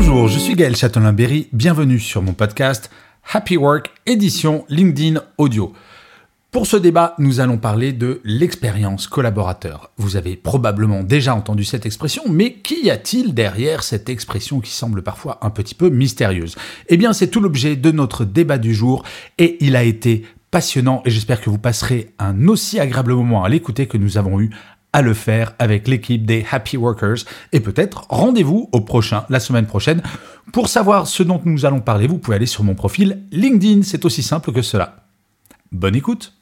Bonjour, je suis Gaël Châtelain-Berry. Bienvenue sur mon podcast Happy Work, édition LinkedIn Audio. Pour ce débat, nous allons parler de l'expérience collaborateur. Vous avez probablement déjà entendu cette expression, mais qu'y a-t-il derrière cette expression qui semble parfois un petit peu mystérieuse? Eh bien, c'est tout l'objet de notre débat du jour et il a été passionnant et j'espère que vous passerez un aussi agréable moment à l'écouter que nous avons eu à le faire avec l'équipe des Happy Workers. Et peut-être rendez-vous au prochain, la semaine prochaine. Pour savoir ce dont nous allons parler, vous pouvez aller sur mon profil LinkedIn. C'est aussi simple que cela. Bonne écoute.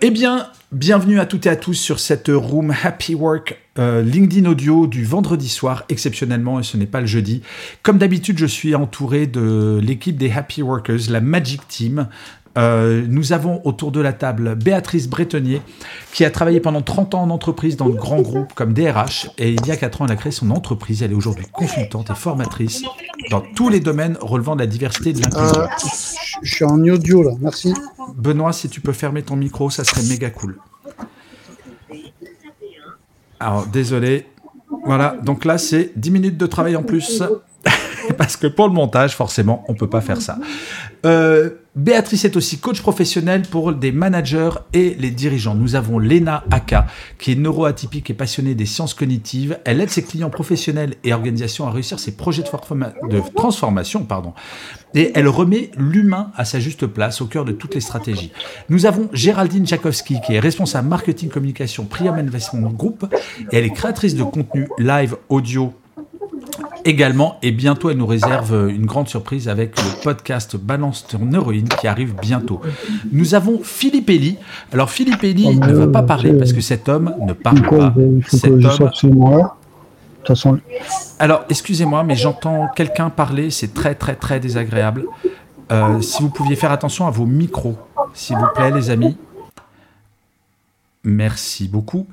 Eh bien, bienvenue à toutes et à tous sur cette room Happy Work euh, LinkedIn Audio du vendredi soir, exceptionnellement, et ce n'est pas le jeudi. Comme d'habitude, je suis entouré de l'équipe des Happy Workers, la Magic Team, euh, nous avons autour de la table Béatrice Bretonnier, qui a travaillé pendant 30 ans en entreprise dans de grands groupes comme DRH. Et il y a 4 ans, elle a créé son entreprise. Elle est aujourd'hui consultante et formatrice dans tous les domaines relevant de la diversité et de l'inclusion. Euh, je suis en audio là, merci. Benoît, si tu peux fermer ton micro, ça serait méga cool. Alors, désolé. Voilà, donc là, c'est 10 minutes de travail en plus. Parce que pour le montage, forcément, on peut pas faire ça. Euh, Béatrice est aussi coach professionnel pour des managers et les dirigeants. Nous avons Lena Aka, qui est neuroatypique et passionnée des sciences cognitives. Elle aide ses clients professionnels et organisations à réussir ses projets de, de transformation. Pardon. Et elle remet l'humain à sa juste place au cœur de toutes les stratégies. Nous avons Géraldine Jakowski, qui est responsable marketing communication Priam Investment Group. Et elle est créatrice de contenu live audio également. Et bientôt, elle nous réserve une grande surprise avec le podcast Balance ton héroïne qui arrive bientôt. Nous avons Philippe Elie. Alors, Philippe Elie Oh, ne va pas parler parce que cet homme ne parle pas. Cet homme- façon, Alors, excusez-moi, mais j'entends quelqu'un parler. C'est très, très, très désagréable. Euh, si vous pouviez faire attention à vos micros, s'il vous plaît, les amis. Merci beaucoup.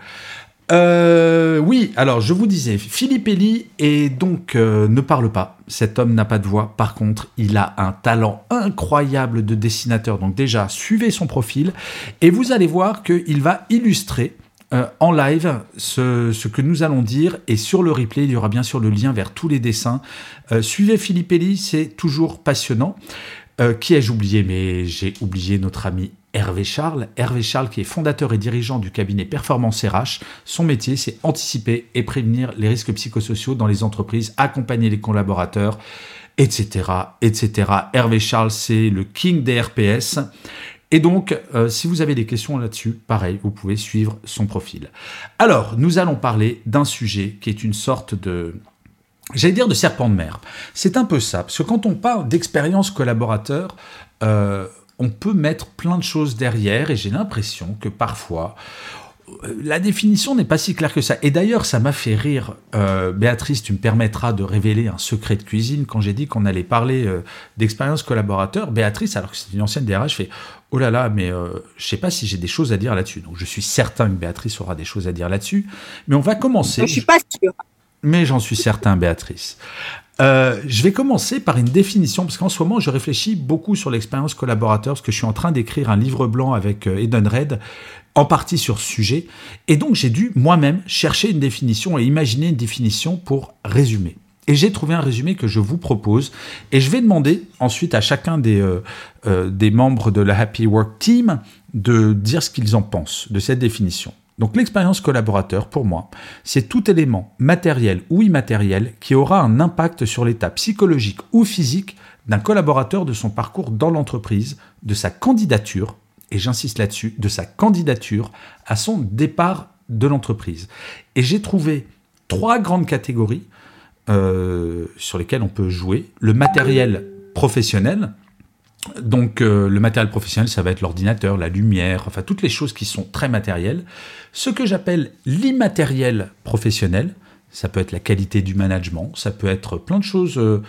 Euh, oui, alors je vous disais, Philippe Elie est donc euh, ne parle pas. Cet homme n'a pas de voix. Par contre, il a un talent incroyable de dessinateur. Donc déjà, suivez son profil et vous allez voir qu'il va illustrer euh, en live ce, que nous allons dire et sur le replay, il y aura bien sûr le lien vers tous les dessins. Suivez Philippe Elie, c'est toujours passionnant. Qui ai-je oublié? Mais j'ai oublié notre ami Hervé Charles. Hervé Charles qui est fondateur et dirigeant du cabinet Performance RH. Son métier, c'est anticiper et prévenir les risques psychosociaux dans les entreprises, accompagner les collaborateurs, etc. etc. Hervé Charles, c'est le king des RPS. Et donc, euh, si vous avez des questions là-dessus, pareil, vous pouvez suivre son profil. Alors, nous allons parler d'un sujet qui est une sorte de, j'allais dire de serpent de mer. C'est un peu ça, parce que quand on parle d'expérience collaborateur, euh, on peut mettre plein de choses derrière, et j'ai l'impression que parfois, euh, la définition n'est pas si claire que ça. Et d'ailleurs, ça m'a fait rire. Euh, Béatrice, tu me permettras de révéler un secret de cuisine. Quand j'ai dit qu'on allait parler euh, d'expérience collaborateur, Béatrice, alors que c'est une ancienne DRH, fait Oh là là, mais euh, je sais pas si j'ai des choses à dire là-dessus. Donc je suis certain que Béatrice aura des choses à dire là-dessus. Mais on va commencer. Je suis pas sûre. Mais j'en suis certain, Béatrice. Euh, je vais commencer par une définition, parce qu'en ce moment, je réfléchis beaucoup sur l'expérience collaborateur, parce que je suis en train d'écrire un livre blanc avec euh, Eden Red, en partie sur ce sujet. Et donc, j'ai dû moi-même chercher une définition et imaginer une définition pour résumer. Et j'ai trouvé un résumé que je vous propose. Et je vais demander ensuite à chacun des, euh, des membres de la Happy Work Team de dire ce qu'ils en pensent de cette définition. Donc l'expérience collaborateur, pour moi, c'est tout élément matériel ou immatériel qui aura un impact sur l'état psychologique ou physique d'un collaborateur de son parcours dans l'entreprise, de sa candidature, et j'insiste là-dessus, de sa candidature à son départ de l'entreprise. Et j'ai trouvé trois grandes catégories euh, sur lesquelles on peut jouer. Le matériel professionnel, Donc euh, le matériel professionnel, ça va être l'ordinateur, la lumière, enfin toutes les choses qui sont très matérielles. Ce que j'appelle l'immatériel professionnel, ça peut être la qualité du management, ça peut être plein de choses euh,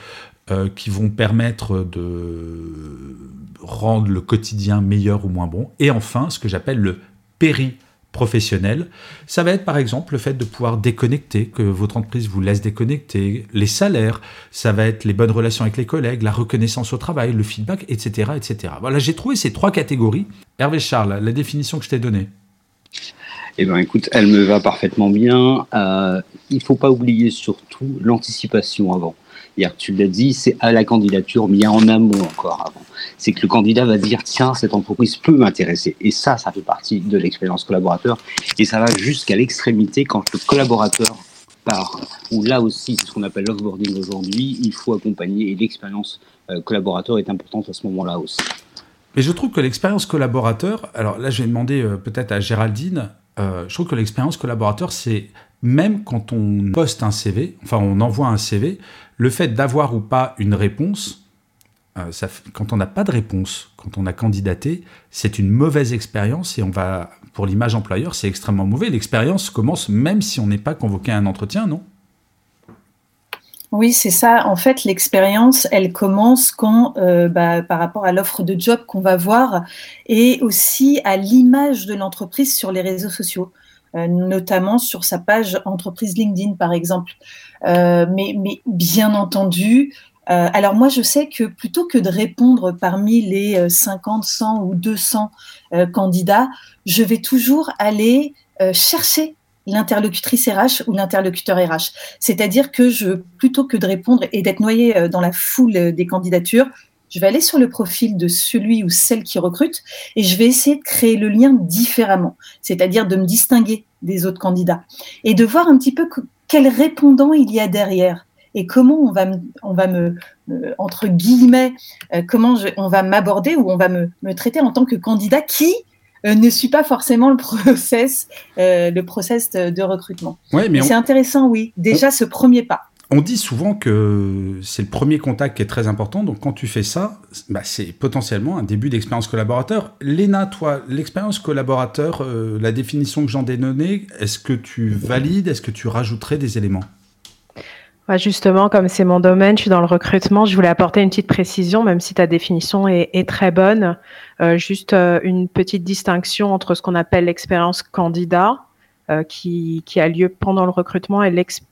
euh, qui vont permettre de rendre le quotidien meilleur ou moins bon. Et enfin, ce que j'appelle le péri professionnel. Ça va être par exemple le fait de pouvoir déconnecter, que votre entreprise vous laisse déconnecter, les salaires, ça va être les bonnes relations avec les collègues, la reconnaissance au travail, le feedback, etc. etc. Voilà, j'ai trouvé ces trois catégories. Hervé Charles, la définition que je t'ai donnée. Eh bien, écoute, elle me va parfaitement bien. Euh, il ne faut pas oublier surtout l'anticipation avant. Tu l'as dit, c'est à la candidature, mais il y a en amont encore avant. C'est que le candidat va dire tiens, cette entreprise peut m'intéresser. Et ça, ça fait partie de l'expérience collaborateur. Et ça va jusqu'à l'extrémité quand le collaborateur part. Ou là aussi, c'est ce qu'on appelle l'offboarding aujourd'hui. Il faut accompagner et l'expérience euh, collaborateur est importante à ce moment-là aussi. Mais je trouve que l'expérience collaborateur, alors là, je vais demander euh, peut-être à Géraldine, euh, je trouve que l'expérience collaborateur, c'est même quand on poste un CV, enfin on envoie un CV, le fait d'avoir ou pas une réponse, euh, quand on n'a pas de réponse, quand on a candidaté, c'est une mauvaise expérience et on va, pour l'image employeur, c'est extrêmement mauvais. L'expérience commence même si on n'est pas convoqué à un entretien, non? Oui, c'est ça. En fait, l'expérience, elle commence quand, euh, bah, par rapport à l'offre de job qu'on va voir et aussi à l'image de l'entreprise sur les réseaux sociaux. Euh, notamment sur sa page entreprise LinkedIn, par exemple. Euh, mais, bien entendu, euh, alors moi, je sais que plutôt que de répondre parmi les 50, 100 ou 200 candidats, je vais toujours aller chercher l'interlocutrice RH ou l'interlocuteur RH. C'est-à-dire que je, plutôt que de répondre et d'être noyé dans la foule des candidatures, je vais aller sur le profil de celui ou celle qui recrute et je vais essayer de créer le lien différemment, c'est-à-dire de me distinguer des autres candidats et de voir un petit peu quel répondant il y a derrière et comment on va me, on va me, entre guillemets, euh, on va m'aborder ou on va me, traiter en tant que candidat qui euh, ne suit pas forcément le process, euh, le process de, recrutement. Ouais, mais c'est intéressant, oui. Déjà, ce premier pas. On dit souvent que c'est le premier contact qui est très important, donc quand tu fais ça, bah, c'est potentiellement un début d'expérience collaborateur. Léna, toi, l'expérience collaborateur, euh, la définition que j'en ai donnée, est-ce que tu valides, est-ce que tu rajouterais des éléments? Justement, comme c'est mon domaine, je suis dans le recrutement, je voulais apporter une petite précision, même si ta définition est, très bonne. Euh, juste euh, une petite distinction entre ce qu'on appelle l'expérience candidat, euh, qui, a lieu pendant le recrutement et l'expérience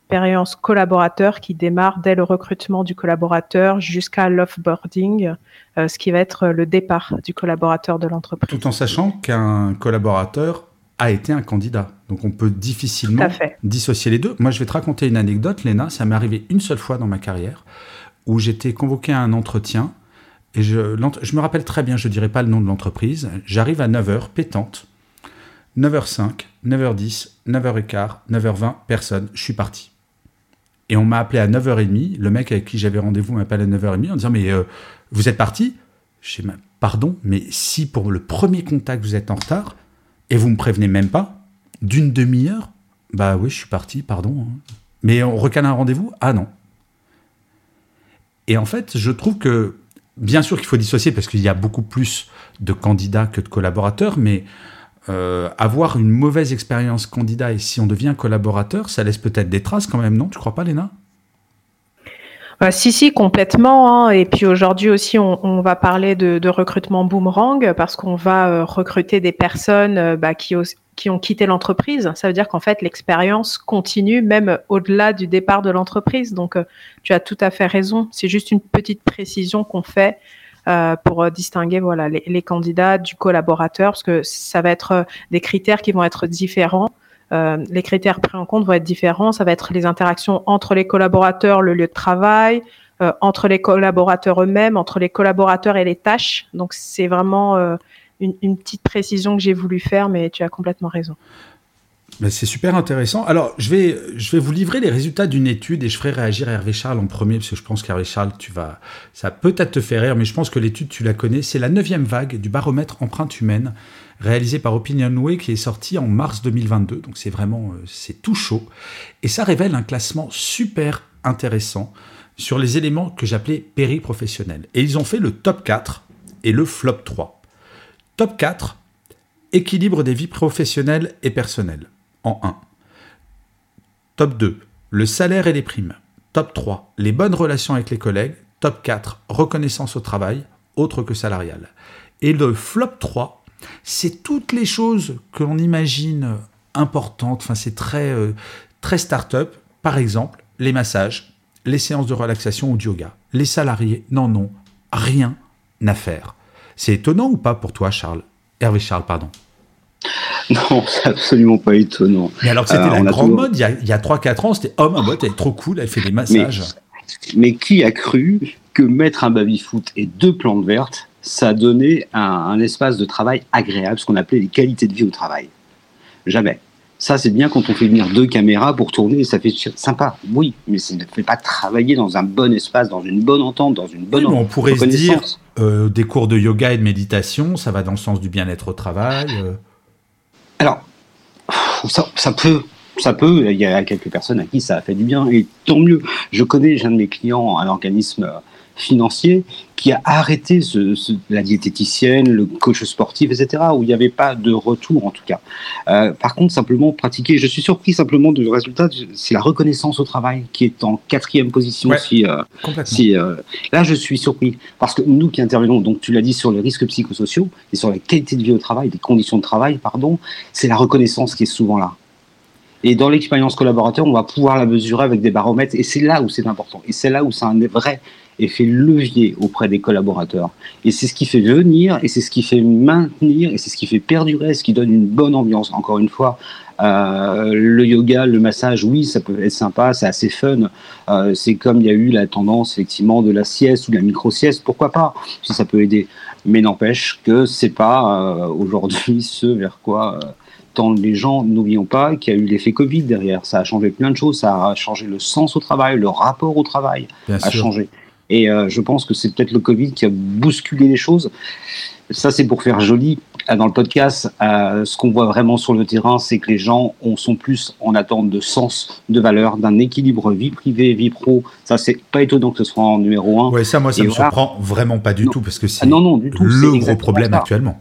collaborateur qui démarre dès le recrutement du collaborateur jusqu'à l'offboarding, euh, ce qui va être le départ du collaborateur de l'entreprise. Tout en sachant qu'un collaborateur a été un candidat. Donc on peut difficilement dissocier les deux. Moi, je vais te raconter une anecdote, Léna. Ça m'est arrivé une seule fois dans ma carrière où j'étais convoqué à un entretien. Et je, je me rappelle très bien, je ne dirai pas le nom de l'entreprise. J'arrive à 9h, pétante. 9h05, 9h10, 9h15, 9h20, personne, je suis parti. Et on m'a appelé à 9h30, le mec avec qui j'avais rendez-vous m'appelle à 9h30 en disant Mais euh, vous êtes parti? Pardon, mais si pour le premier contact vous êtes en retard et vous me prévenez même pas, d'une demi-heure, bah oui, je suis parti, pardon. Hein. Mais on recale un rendez-vous? Ah non. Et en fait, je trouve que, bien sûr qu'il faut dissocier parce qu'il y a beaucoup plus de candidats que de collaborateurs, mais euh, avoir une mauvaise expérience candidat et si on devient collaborateur, ça laisse peut-être des traces quand même, non? Tu crois pas, Léna? Bah, si, si, complètement. Hein. Et puis aujourd'hui aussi, on, va parler de, recrutement boomerang parce qu'on va euh, recruter des personnes euh, bah, qui, qui ont quitté l'entreprise. Ça veut dire qu'en fait, l'expérience continue même au-delà du départ de l'entreprise. Donc, tu as tout à fait raison. C'est juste une petite précision qu'on fait euh, pour euh, distinguer voilà les, candidats du collaborateur, parce que ça va être euh, des critères qui vont être différents. les critères pris en compte vont être différents. Ça va être les interactions entre les collaborateurs, le lieu de travail, entre les collaborateurs eux-mêmes, entre les collaborateurs et les tâches. Donc c'est vraiment une, une, petite précision que j'ai voulu faire, mais tu as complètement raison c'est super intéressant. Alors, je vais, je vais vous livrer les résultats d'une étude et je ferai réagir Hervé Charles en premier parce que je pense qu'Hervé Charles, tu vas, ça peut-être te faire rire, mais je pense que l'étude, tu la connais. C'est la neuvième vague du baromètre empreinte humaine réalisé par Opinionway qui est sorti en mars 2022. Donc, c'est vraiment, euh, c'est tout chaud. Et ça révèle un classement super intéressant sur les éléments que j'appelais périprofessionnels. Et ils ont fait le top 4 et le flop 3. Top 4, équilibre des vies professionnelles et personnelles, en 1. Top 2, le salaire et les primes. Top 3, les bonnes relations avec les collègues. Top 4, reconnaissance au travail, autre que salariale. Et le flop 3, c'est toutes les choses que l'on imagine importantes, enfin c'est très, euh, très start-up. Par exemple, les massages, les séances de relaxation ou de yoga. Les salariés n'en ont rien à faire. C'est étonnant ou pas pour toi, Charles? Hervé Charles, pardon. Non, c'est absolument pas étonnant. Mais alors que c'était euh, la grande mode, il y a, a 3-4 ans, c'était oh ma boîte, elle est trop cool, elle fait des massages. Mais, qui a cru que mettre un baby-foot et deux plantes vertes, ça donnait un, un espace de travail agréable, ce qu'on appelait les qualités de vie au travail? Jamais. Ça, c'est bien quand on fait venir deux caméras pour tourner, ça fait sympa. Oui, mais ça ne fait pas travailler dans un bon espace, dans une bonne entente, dans une bonne. Oui, on pourrait se dire euh, des cours de yoga et de méditation, ça va dans le sens du bien-être au travail. Euh. Alors, ça, peut, ça peut. Il y a quelques personnes à qui ça a fait du bien, et tant mieux. Je connais, un de mes clients, un organisme financier qui a arrêté la diététicienne, le coach sportif, etc., où il n'y avait pas de retour en tout cas. Euh, par contre, simplement pratiquer, je suis surpris simplement du résultat, c'est la reconnaissance au travail qui est en quatrième position. si, euh, si euh, là, je suis surpris parce que nous qui intervenons, donc tu l'as dit sur les risques psychosociaux et sur la qualité de vie au travail, des conditions de travail, pardon, c'est la reconnaissance qui est souvent là. Et dans l'expérience collaborateur, on va pouvoir la mesurer avec des baromètres. Et c'est là où c'est important. Et c'est là où c'est un vrai effet levier auprès des collaborateurs. Et c'est ce qui fait venir, et c'est ce qui fait maintenir, et c'est ce qui fait perdurer, ce qui donne une bonne ambiance. Encore une fois, euh, le yoga, le massage, oui, ça peut être sympa, c'est assez fun. Euh, c'est comme il y a eu la tendance effectivement de la sieste ou de la micro-sieste, pourquoi pas, si ça peut aider. Mais n'empêche que c'est pas euh, aujourd'hui ce vers quoi les gens, n'oublions pas qu'il y a eu l'effet Covid derrière. Ça a changé plein de choses. Ça a changé le sens au travail, le rapport au travail a changé. Et euh, je pense que c'est peut-être le Covid qui a bousculé les choses. Ça, c'est pour faire joli. Euh, dans le podcast, euh, ce qu'on voit vraiment sur le terrain, c'est que les gens sont plus en attente de sens, de valeur, d'un équilibre vie privée, vie pro. Ça, c'est pas étonnant que ce soit en numéro un. Ouais, ça, moi, ça me surprend vraiment pas du tout parce que c'est ah, non, non, du tout. le gros problème actuellement.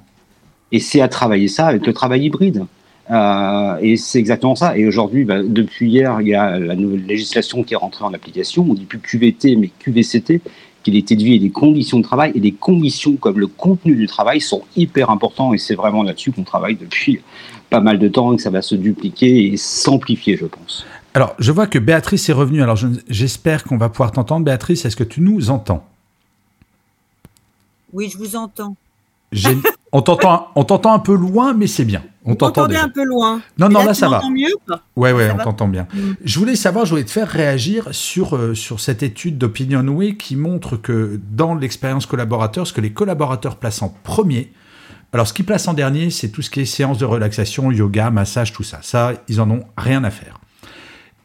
Et c'est à travailler ça avec le travail hybride. Euh, et c'est exactement ça. Et aujourd'hui, bah, depuis hier, il y a la nouvelle législation qui est rentrée en application. On dit plus QVT, mais QVCT, qui est de vie et des conditions de travail. Et des conditions comme le contenu du travail sont hyper importants. Et c'est vraiment là-dessus qu'on travaille depuis pas mal de temps et que ça va se dupliquer et s'amplifier, je pense. Alors, je vois que Béatrice est revenue. Alors, j'espère qu'on va pouvoir t'entendre. Béatrice, est-ce que tu nous entends? Oui, je vous entends. On t'entend, on t'entend un peu loin, mais c'est bien. On t'entend un peu loin. Non, non, là, ça va. mieux Ouais, ouais, on t'entend bien. Mm. Je voulais savoir, je voulais te faire réagir sur, euh, sur cette étude d'OpinionWay qui montre que dans l'expérience collaborateur, ce que les collaborateurs placent en premier, alors ce qu'ils placent en dernier, c'est tout ce qui est séance de relaxation, yoga, massage, tout ça. Ça, ils en ont rien à faire.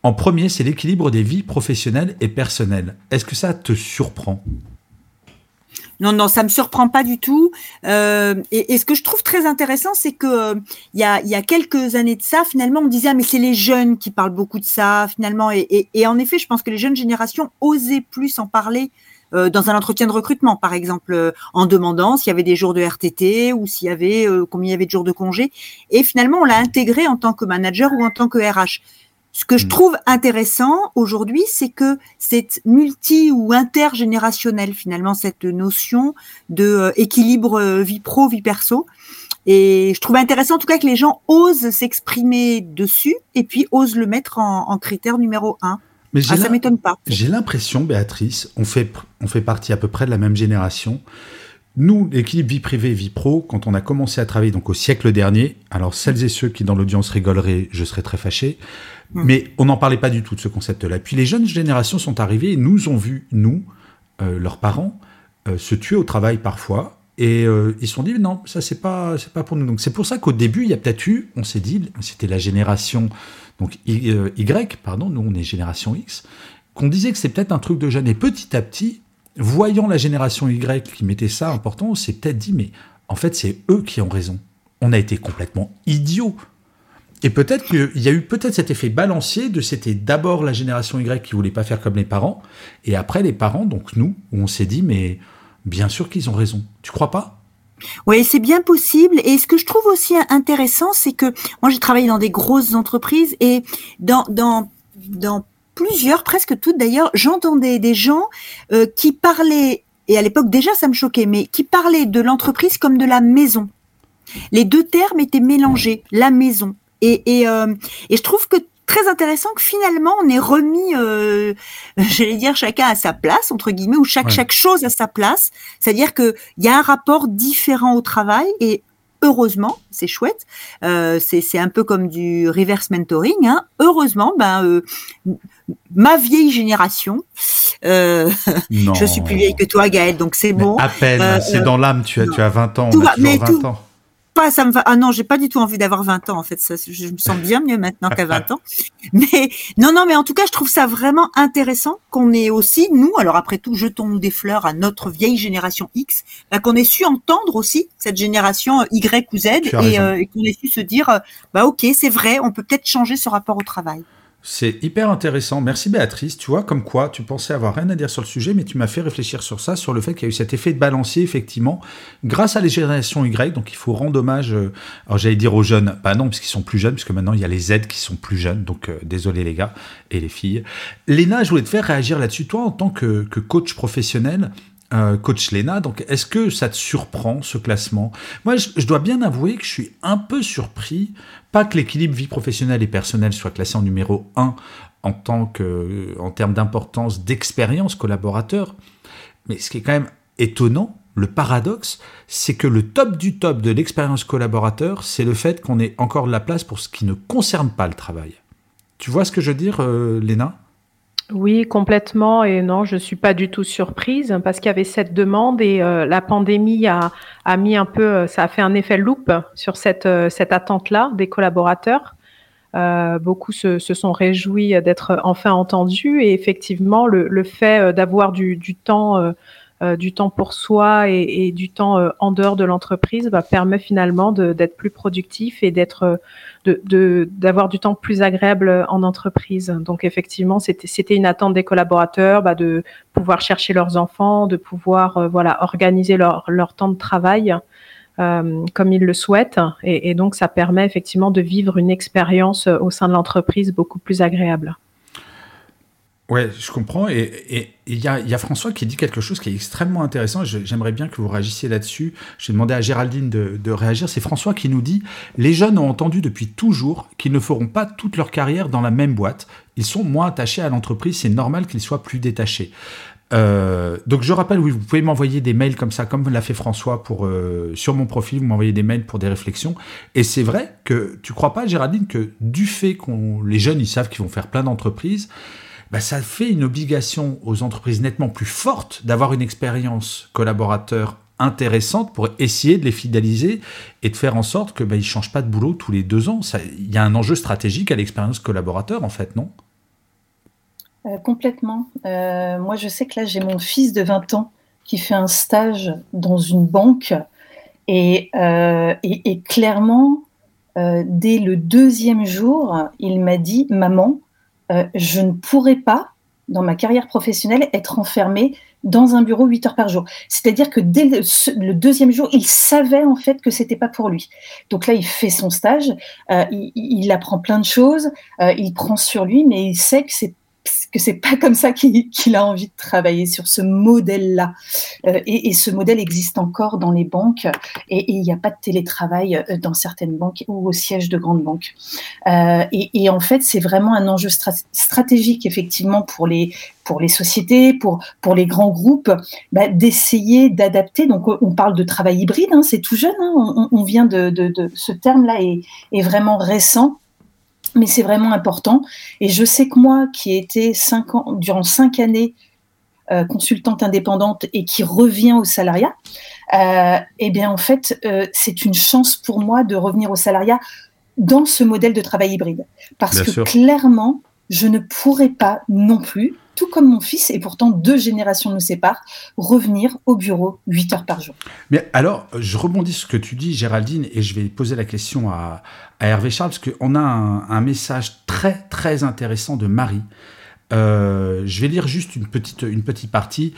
En premier, c'est l'équilibre des vies professionnelles et personnelles. Est-ce que ça te surprend? Non, non, ça me surprend pas du tout. Euh, et, ce que je trouve très intéressant, c'est que euh, il y, a, quelques années de ça, finalement, on disait ah, mais c'est les jeunes qui parlent beaucoup de ça, finalement. Et, en effet, je pense que les jeunes générations osaient plus en parler euh, dans un entretien de recrutement, par exemple, en demandant s'il y avait des jours de RTT ou s'il y avait combien il y avait de jours de congé. Et finalement, on l'a intégré en tant que manager ou en tant que RH. Ce que je hmm. trouve intéressant aujourd'hui, c'est que c'est multi ou intergénérationnel finalement cette notion de euh, équilibre euh, vie pro vie perso. Et je trouve intéressant en tout cas que les gens osent s'exprimer dessus et puis osent le mettre en, critère numéro un. Mais ah, ça m'étonne pas. J'ai l'impression, Béatrice, on fait, on fait partie à peu près de la même génération. Nous, l'équilibre vie privée, vie pro, quand on a commencé à travailler donc au siècle dernier, alors celles et ceux qui dans l'audience rigoleraient, je serais très fâché, hmm. mais on n'en parlait pas du tout de ce concept-là. Puis les jeunes générations sont arrivées et nous ont vu, nous, euh, leurs parents, euh, se tuer au travail parfois, et euh, ils se sont dit non, ça c'est pas pas pour nous. Donc c'est pour ça qu'au début il y a peut-être eu, on s'est dit, c'était la génération donc y, pardon, nous on est génération X, qu'on disait que c'est peut-être un truc de jeunes. Et petit à petit, voyant la génération Y qui mettait ça important, on s'est peut-être dit, mais en fait, c'est eux qui ont raison. On a été complètement idiots. Et peut-être qu'il y a eu peut-être cet effet balancier de c'était d'abord la génération Y qui voulait pas faire comme les parents, et après les parents, donc nous, où on s'est dit, mais Bien sûr qu'ils ont raison. Tu crois pas? Oui, c'est bien possible. Et ce que je trouve aussi intéressant, c'est que moi, j'ai travaillé dans des grosses entreprises et dans, dans, dans plusieurs, presque toutes d'ailleurs, j'entendais des gens euh, qui parlaient, et à l'époque déjà ça me choquait, mais qui parlaient de l'entreprise comme de la maison. Les deux termes étaient mélangés, la maison. Et, et, euh, et je trouve que très intéressant que finalement on est remis, euh, j'allais dire chacun à sa place entre guillemets, ou chaque chaque chose à sa place. C'est-à-dire que il y a un rapport différent au travail et heureusement, c'est chouette. Euh, c'est un peu comme du reverse mentoring. Hein. Heureusement, ben euh, ma vieille génération. Euh, je suis plus vieille que toi, Gaëlle, donc c'est bon. À peine, c'est dans l'âme. Tu as, tu as 20 ans. Tout on a mais 20 ans pas, ça me va. Ah non, j'ai pas du tout envie d'avoir 20 ans en fait. Ça, je me sens bien mieux maintenant qu'à 20 ans. Mais non, non, mais en tout cas, je trouve ça vraiment intéressant qu'on ait aussi nous. Alors après tout, jetons-nous des fleurs à notre vieille génération X, bah, qu'on ait su entendre aussi cette génération Y ou Z et, euh, et qu'on ait su se dire, euh, bah ok, c'est vrai, on peut peut-être changer ce rapport au travail. C'est hyper intéressant. Merci Béatrice. Tu vois, comme quoi, tu pensais avoir rien à dire sur le sujet, mais tu m'as fait réfléchir sur ça, sur le fait qu'il y a eu cet effet de balancier, effectivement, grâce à les générations Y. Donc il faut rendre hommage, euh, alors j'allais dire aux jeunes, bah non, parce qu'ils sont plus jeunes, puisque maintenant il y a les Z qui sont plus jeunes. Donc euh, désolé les gars et les filles. Léna, je voulais te faire réagir là-dessus. Toi, en tant que, que coach professionnel, coach Lena. Donc, est-ce que ça te surprend ce classement? Moi, je, dois bien avouer que je suis un peu surpris, pas que l'équilibre vie professionnelle et personnelle soit classé en numéro 1 en tant que, en termes d'importance d'expérience collaborateur, mais ce qui est quand même étonnant, le paradoxe, c'est que le top du top de l'expérience collaborateur, c'est le fait qu'on ait encore de la place pour ce qui ne concerne pas le travail. Tu vois ce que je veux dire, euh, Léna oui, complètement. Et non, je suis pas du tout surprise parce qu'il y avait cette demande et euh, la pandémie a, mis un peu, euh, ça a fait un effet loupe sur cette, euh, cette attente-là des collaborateurs. Beaucoup se, sont réjouis d'être enfin entendus et effectivement, le, fait d'avoir du, temps du temps pour soi et, du temps en dehors de l'entreprise bah, permet finalement d'être plus productif et d'être de d'avoir du temps plus agréable en entreprise. Donc effectivement, c'était une attente des collaborateurs bah, de pouvoir chercher leurs enfants, de pouvoir euh, voilà organiser leur, leur temps de travail. comme ils le souhaitent. Et, et, donc, ça permet effectivement de vivre une expérience au sein de l'entreprise beaucoup plus agréable. Ouais, je comprends. Et il y, y a, François qui dit quelque chose qui est extrêmement intéressant. J'aimerais bien que vous réagissiez là-dessus. J'ai demandé à Géraldine de, réagir. C'est François qui nous dit Les jeunes ont entendu depuis toujours qu'ils ne feront pas toute leur carrière dans la même boîte. Ils sont moins attachés à l'entreprise. C'est normal qu'ils soient plus détachés. Euh, donc je rappelle, oui, vous pouvez m'envoyer des mails comme ça, comme l'a fait François pour euh, sur mon profil, vous m'envoyez des mails pour des réflexions. Et c'est vrai que tu crois pas, Géraldine, que du fait qu'on les jeunes ils savent qu'ils vont faire plein d'entreprises, bah, ça fait une obligation aux entreprises nettement plus forte d'avoir une expérience collaborateur intéressante pour essayer de les fidéliser et de faire en sorte que bah, ils changent pas de boulot tous les deux ans. Il y a un enjeu stratégique à l'expérience collaborateur en fait, non? Euh, Complètement. Euh, moi, je sais que là, j'ai mon fils de 20 ans qui fait un stage dans une banque et, euh, et clairement, dès le deuxième jour, il m'a dit, maman, euh, je ne pourrais pas, dans ma carrière professionnelle, être enfermée dans un bureau 8 heures par jour. C'est-à-dire que dès le, deuxième jour, il savait en fait que c'était pas pour lui. Donc là, il fait son stage, euh, il, apprend plein de choses, euh, il prend sur lui, mais il sait que c'est que c'est pas comme ça qu'il a envie de travailler sur ce modèle-là. Euh, et, ce modèle existe encore dans les banques et il n'y a pas de télétravail euh, dans certaines banques ou au siège de grandes banques. Euh, et, en fait, c'est vraiment un enjeu stratégique effectivement pour les sociétés, pour les grands groupes, bah, d'essayer d'adapter. Donc, on parle de travail hybride, hein, c'est tout jeune. Hein, on, vient de, ce terme-là est vraiment récent mais c'est vraiment important. Et je sais que moi, qui ai été cinq ans, durant cinq années euh, consultante indépendante et qui revient au salariat, euh, eh bien en fait, euh, c'est une chance pour moi de revenir au salariat dans ce modèle de travail hybride. Parce que clairement, je ne pourrais pas non plus tout comme mon fils, et pourtant deux générations nous séparent, revenir au bureau 8 heures par jour. Mais alors, je rebondis sur ce que tu dis, Géraldine, et je vais poser la question à, Hervé Charles, parce qu'on a un, message très, très intéressant de Marie. Euh, je vais lire juste une petite, une petite partie.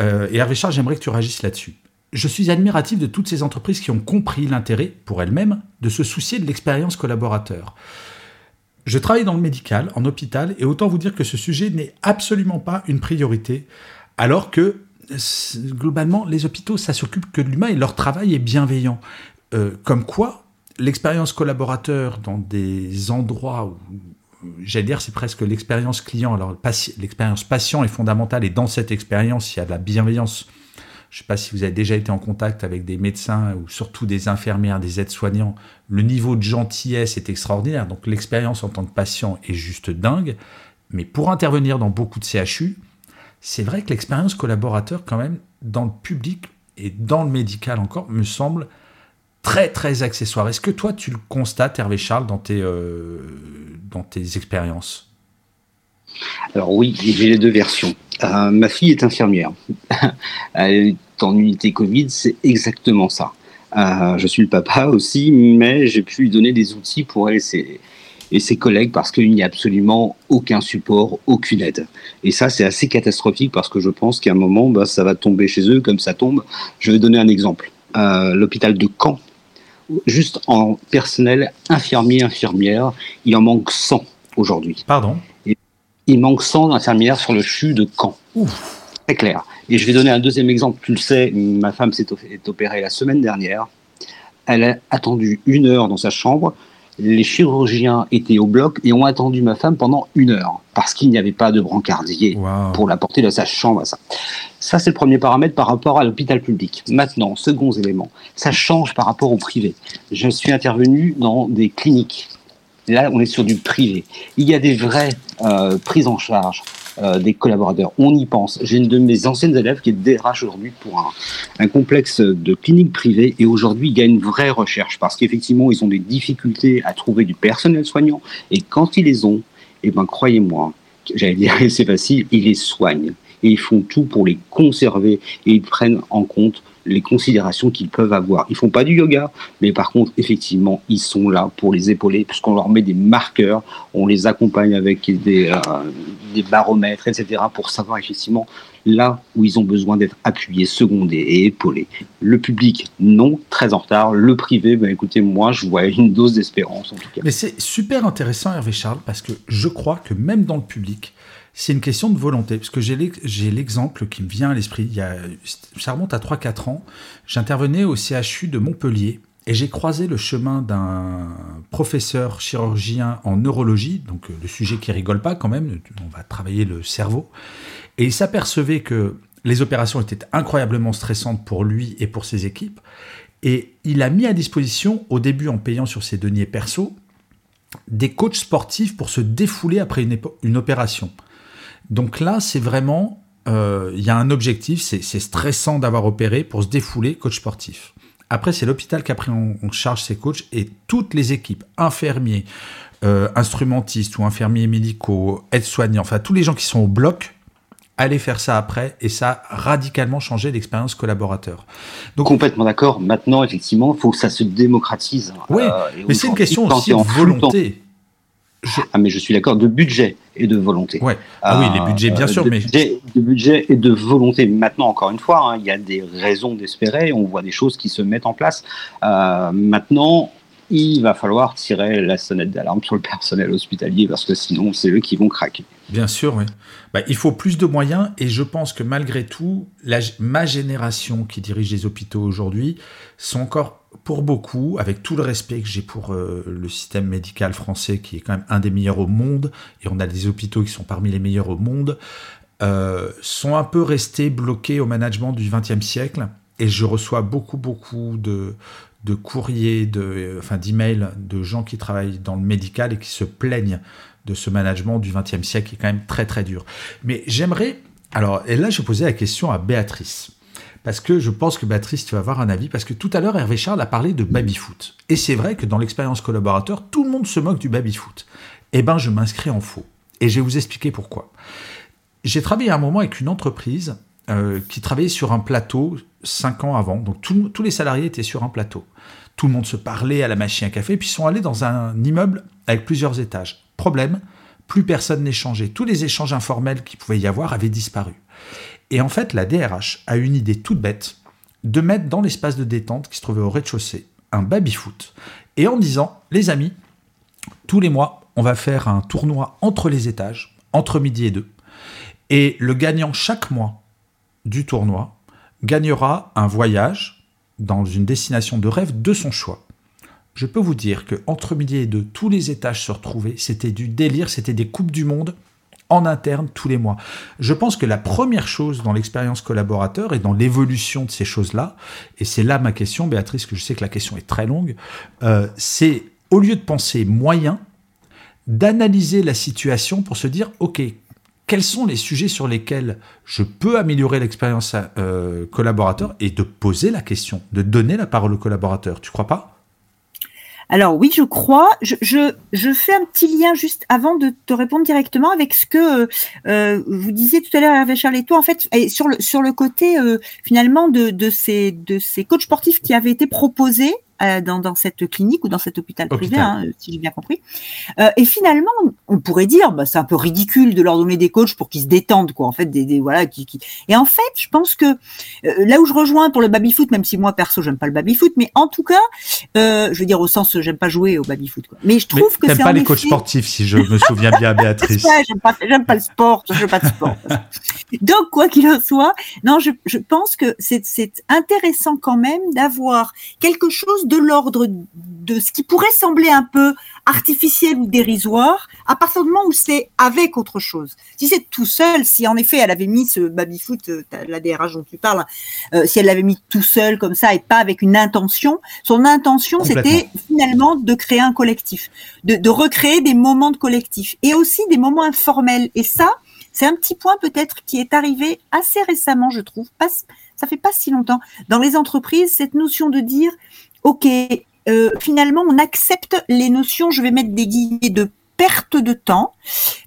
Euh, et Hervé Charles, j'aimerais que tu réagisses là-dessus. Je suis admiratif de toutes ces entreprises qui ont compris l'intérêt, pour elles-mêmes, de se soucier de l'expérience collaborateur. Je travaille dans le médical, en hôpital, et autant vous dire que ce sujet n'est absolument pas une priorité, alors que globalement, les hôpitaux, ça s'occupe que de l'humain et leur travail est bienveillant. Euh, comme quoi, l'expérience collaborateur dans des endroits où, j'allais dire, c'est presque l'expérience client. Alors, l'expérience patient est fondamentale et dans cette expérience, il y a de la bienveillance. Je ne sais pas si vous avez déjà été en contact avec des médecins ou surtout des infirmières, des aides-soignants. Le niveau de gentillesse est extraordinaire. Donc, l'expérience en tant que patient est juste dingue. Mais pour intervenir dans beaucoup de CHU, c'est vrai que l'expérience collaborateur, quand même, dans le public et dans le médical encore, me semble très très accessoire. Est-ce que toi tu le constates, Hervé Charles, dans tes, euh, dans tes expériences? Alors oui, j'ai les deux versions. Euh, ma fille est infirmière. Elle en unité Covid, c'est exactement ça. Euh, je suis le papa aussi, mais j'ai pu lui donner des outils pour elle et ses, collègues parce qu'il n'y a absolument aucun support, aucune aide. Et ça, c'est assez catastrophique parce que je pense qu'à un moment, bah, ça va tomber chez eux comme ça tombe. Je vais donner un exemple. L'hôpital de Caen juste en personnel infirmier, infirmière, il en manque 100 aujourd'hui. Pardon? Il manque 100 infirmières sur le CHU de Caen. Ouf. Très clair. Et je vais donner un deuxième exemple. Tu le sais, ma femme s'est opérée la semaine dernière. Elle a attendu une heure dans sa chambre les chirurgiens étaient au bloc et ont attendu ma femme pendant une heure parce qu'il n'y avait pas de brancardier pour la porter de sa chambre. Ça, ça c'est le premier paramètre par rapport à l'hôpital public. Maintenant, second élément, ça change par rapport au privé. Je suis intervenu dans des cliniques. Là, on est sur du privé. Il y a des vraies euh, prises en charge euh, des collaborateurs. On y pense. J'ai une de mes anciennes élèves qui est DRH aujourd'hui pour un, complexe de clinique privée et aujourd'hui il y a une vraie recherche parce qu'effectivement ils ont des difficultés à trouver du personnel soignant et quand ils les ont, eh ben croyez-moi, j'allais dire c'est facile, ils les soignent et ils font tout pour les conserver et ils prennent en compte les considérations qu'ils peuvent avoir. Ils font pas du yoga, mais par contre, effectivement, ils sont là pour les épauler, puisqu'on leur met des marqueurs, on les accompagne avec des, euh, baromètres, etc., pour savoir effectivement là où ils ont besoin d'être appuyés, secondés et épaulés. Le public, non, très en retard. Le privé, ben écoutez, moi, je vois une dose d'espérance en tout cas. Mais c'est super intéressant, Hervé Charles, parce que je crois que même dans le public, c'est une question de volonté, parce que j'ai l'exemple qui me vient à l'esprit. Ça remonte à 3-4 ans. J'intervenais au CHU de Montpellier et j'ai croisé le chemin d'un professeur chirurgien en neurologie, donc euh, le sujet qui rigole pas quand même, on va travailler le cerveau. Et il s'apercevait que les opérations étaient incroyablement stressantes pour lui et pour ses équipes. Et il a mis à disposition, au début en payant sur ses deniers perso, des coachs sportifs pour se défouler après une, une opération. Donc là, c'est vraiment, euh, il y a un objectif, c'est stressant d'avoir opéré pour se défouler, coach sportif. Après, c'est l'hôpital qui a pris en, charge ces coachs et toutes les équipes, infirmiers, euh, instrumentistes ou infirmiers médicaux, aides-soignants, enfin tous les gens qui sont au bloc, allaient faire ça après et ça a radicalement changé l'expérience collaborateur. Donc, Complètement d'accord. Maintenant, effectivement, il faut que ça se démocratise. Oui, euh, mais c'est une question aussi de volonté. Ah, mais je suis d'accord, de budget et de volonté. Ouais. Ah oui, les budgets, bien euh, sûr, de mais. Budget, de budget et de volonté. Maintenant, encore une fois, hein, il y a des raisons d'espérer, on voit des choses qui se mettent en place. Euh, maintenant, il va falloir tirer la sonnette d'alarme sur le personnel hospitalier parce que sinon, c'est eux qui vont craquer. Bien sûr, oui. Bah, il faut plus de moyens et je pense que malgré tout, la, ma génération qui dirige les hôpitaux aujourd'hui sont encore pour beaucoup, avec tout le respect que j'ai pour euh, le système médical français, qui est quand même un des meilleurs au monde, et on a des hôpitaux qui sont parmi les meilleurs au monde, euh, sont un peu restés bloqués au management du XXe siècle. Et je reçois beaucoup, beaucoup de, de courriers, de, enfin d'emails de gens qui travaillent dans le médical et qui se plaignent de ce management du XXe siècle qui est quand même très, très dur. Mais j'aimerais... Alors, et là, je posais la question à Béatrice parce que je pense que Béatrice, tu vas avoir un avis, parce que tout à l'heure, Hervé Charles a parlé de baby-foot. Et c'est vrai que dans l'expérience collaborateur, tout le monde se moque du baby-foot. Eh bien, je m'inscris en faux. Et je vais vous expliquer pourquoi. J'ai travaillé à un moment avec une entreprise euh, qui travaillait sur un plateau cinq ans avant. Donc tous les salariés étaient sur un plateau. Tout le monde se parlait à la machine à café, puis ils sont allés dans un immeuble avec plusieurs étages. Problème, plus personne n'échangeait. Tous les échanges informels qu'il pouvait y avoir avaient disparu. Et en fait, la DRH a une idée toute bête de mettre dans l'espace de détente qui se trouvait au rez-de-chaussée un baby-foot. Et en disant, les amis, tous les mois, on va faire un tournoi entre les étages, entre midi et deux. Et le gagnant chaque mois du tournoi gagnera un voyage dans une destination de rêve de son choix. Je peux vous dire que entre midi et deux, tous les étages se retrouvaient, c'était du délire, c'était des coupes du monde en interne tous les mois. Je pense que la première chose dans l'expérience collaborateur et dans l'évolution de ces choses-là, et c'est là ma question, Béatrice, que je sais que la question est très longue, euh, c'est au lieu de penser moyen, d'analyser la situation pour se dire, OK, quels sont les sujets sur lesquels je peux améliorer l'expérience euh, collaborateur et de poser la question, de donner la parole au collaborateur. Tu crois pas? Alors oui, je crois. Je, je, je, fais un petit lien juste avant de te répondre directement avec ce que euh, vous disiez tout à l'heure, Hervé Charles et toi, en fait, et sur le sur le côté euh, finalement de, de ces de ces coachs sportifs qui avaient été proposés euh, dans, dans, cette clinique ou dans cet hôpital privé, hein, si j'ai bien compris. Euh, et finalement, on pourrait dire, bah, c'est un peu ridicule de leur donner des coachs pour qu'ils se détendent, quoi. En fait, des, des voilà, qui, qui, Et en fait, je pense que euh, là où je rejoins pour le baby foot, même si moi perso j'aime pas le baby foot, mais en tout cas, je veux dire au sens, j'aime pas jouer au baby foot, quoi. Mais je trouve que c'est pas les coachs sportifs, si je me souviens bien, Béatrice. j'aime pas, j'aime pas le sport, je pas de sport. Donc quoi qu'il en soit, non, je, je pense que c'est intéressant quand même d'avoir quelque chose de l'ordre de ce qui pourrait sembler un peu artificiel ou dérisoire à partir du moment où c'est avec autre chose. Si c'est tout seul, si en effet elle avait mis ce baby-foot, euh, la DRH dont tu parles, euh, si elle l'avait mis tout seul comme ça et pas avec une intention, son intention c'était finalement de créer un collectif, de, de recréer des moments de collectif et aussi des moments informels. Et ça, c'est un petit point peut-être qui est arrivé assez récemment, je trouve. Pas, ça fait pas si longtemps dans les entreprises cette notion de dire ok, euh, finalement, on accepte les notions, je vais mettre des guillemets de perte de temps,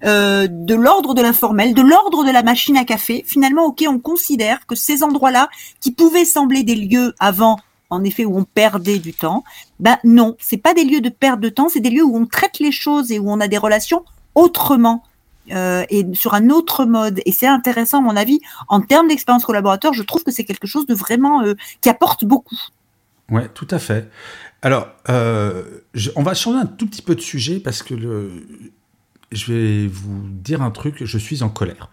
euh, de l'ordre de l'informel, de l'ordre de la machine à café. Finalement, ok, on considère que ces endroits-là, qui pouvaient sembler des lieux avant, en effet, où on perdait du temps, ben non, c'est pas des lieux de perte de temps, c'est des lieux où on traite les choses et où on a des relations autrement. Euh, et sur un autre mode. Et c'est intéressant, à mon avis, en termes d'expérience collaborateur, je trouve que c'est quelque chose de vraiment qui apporte beaucoup. Ouais, tout à fait. Alors, euh, on va changer un tout petit peu de sujet parce que je vais vous dire un truc, je suis en colère.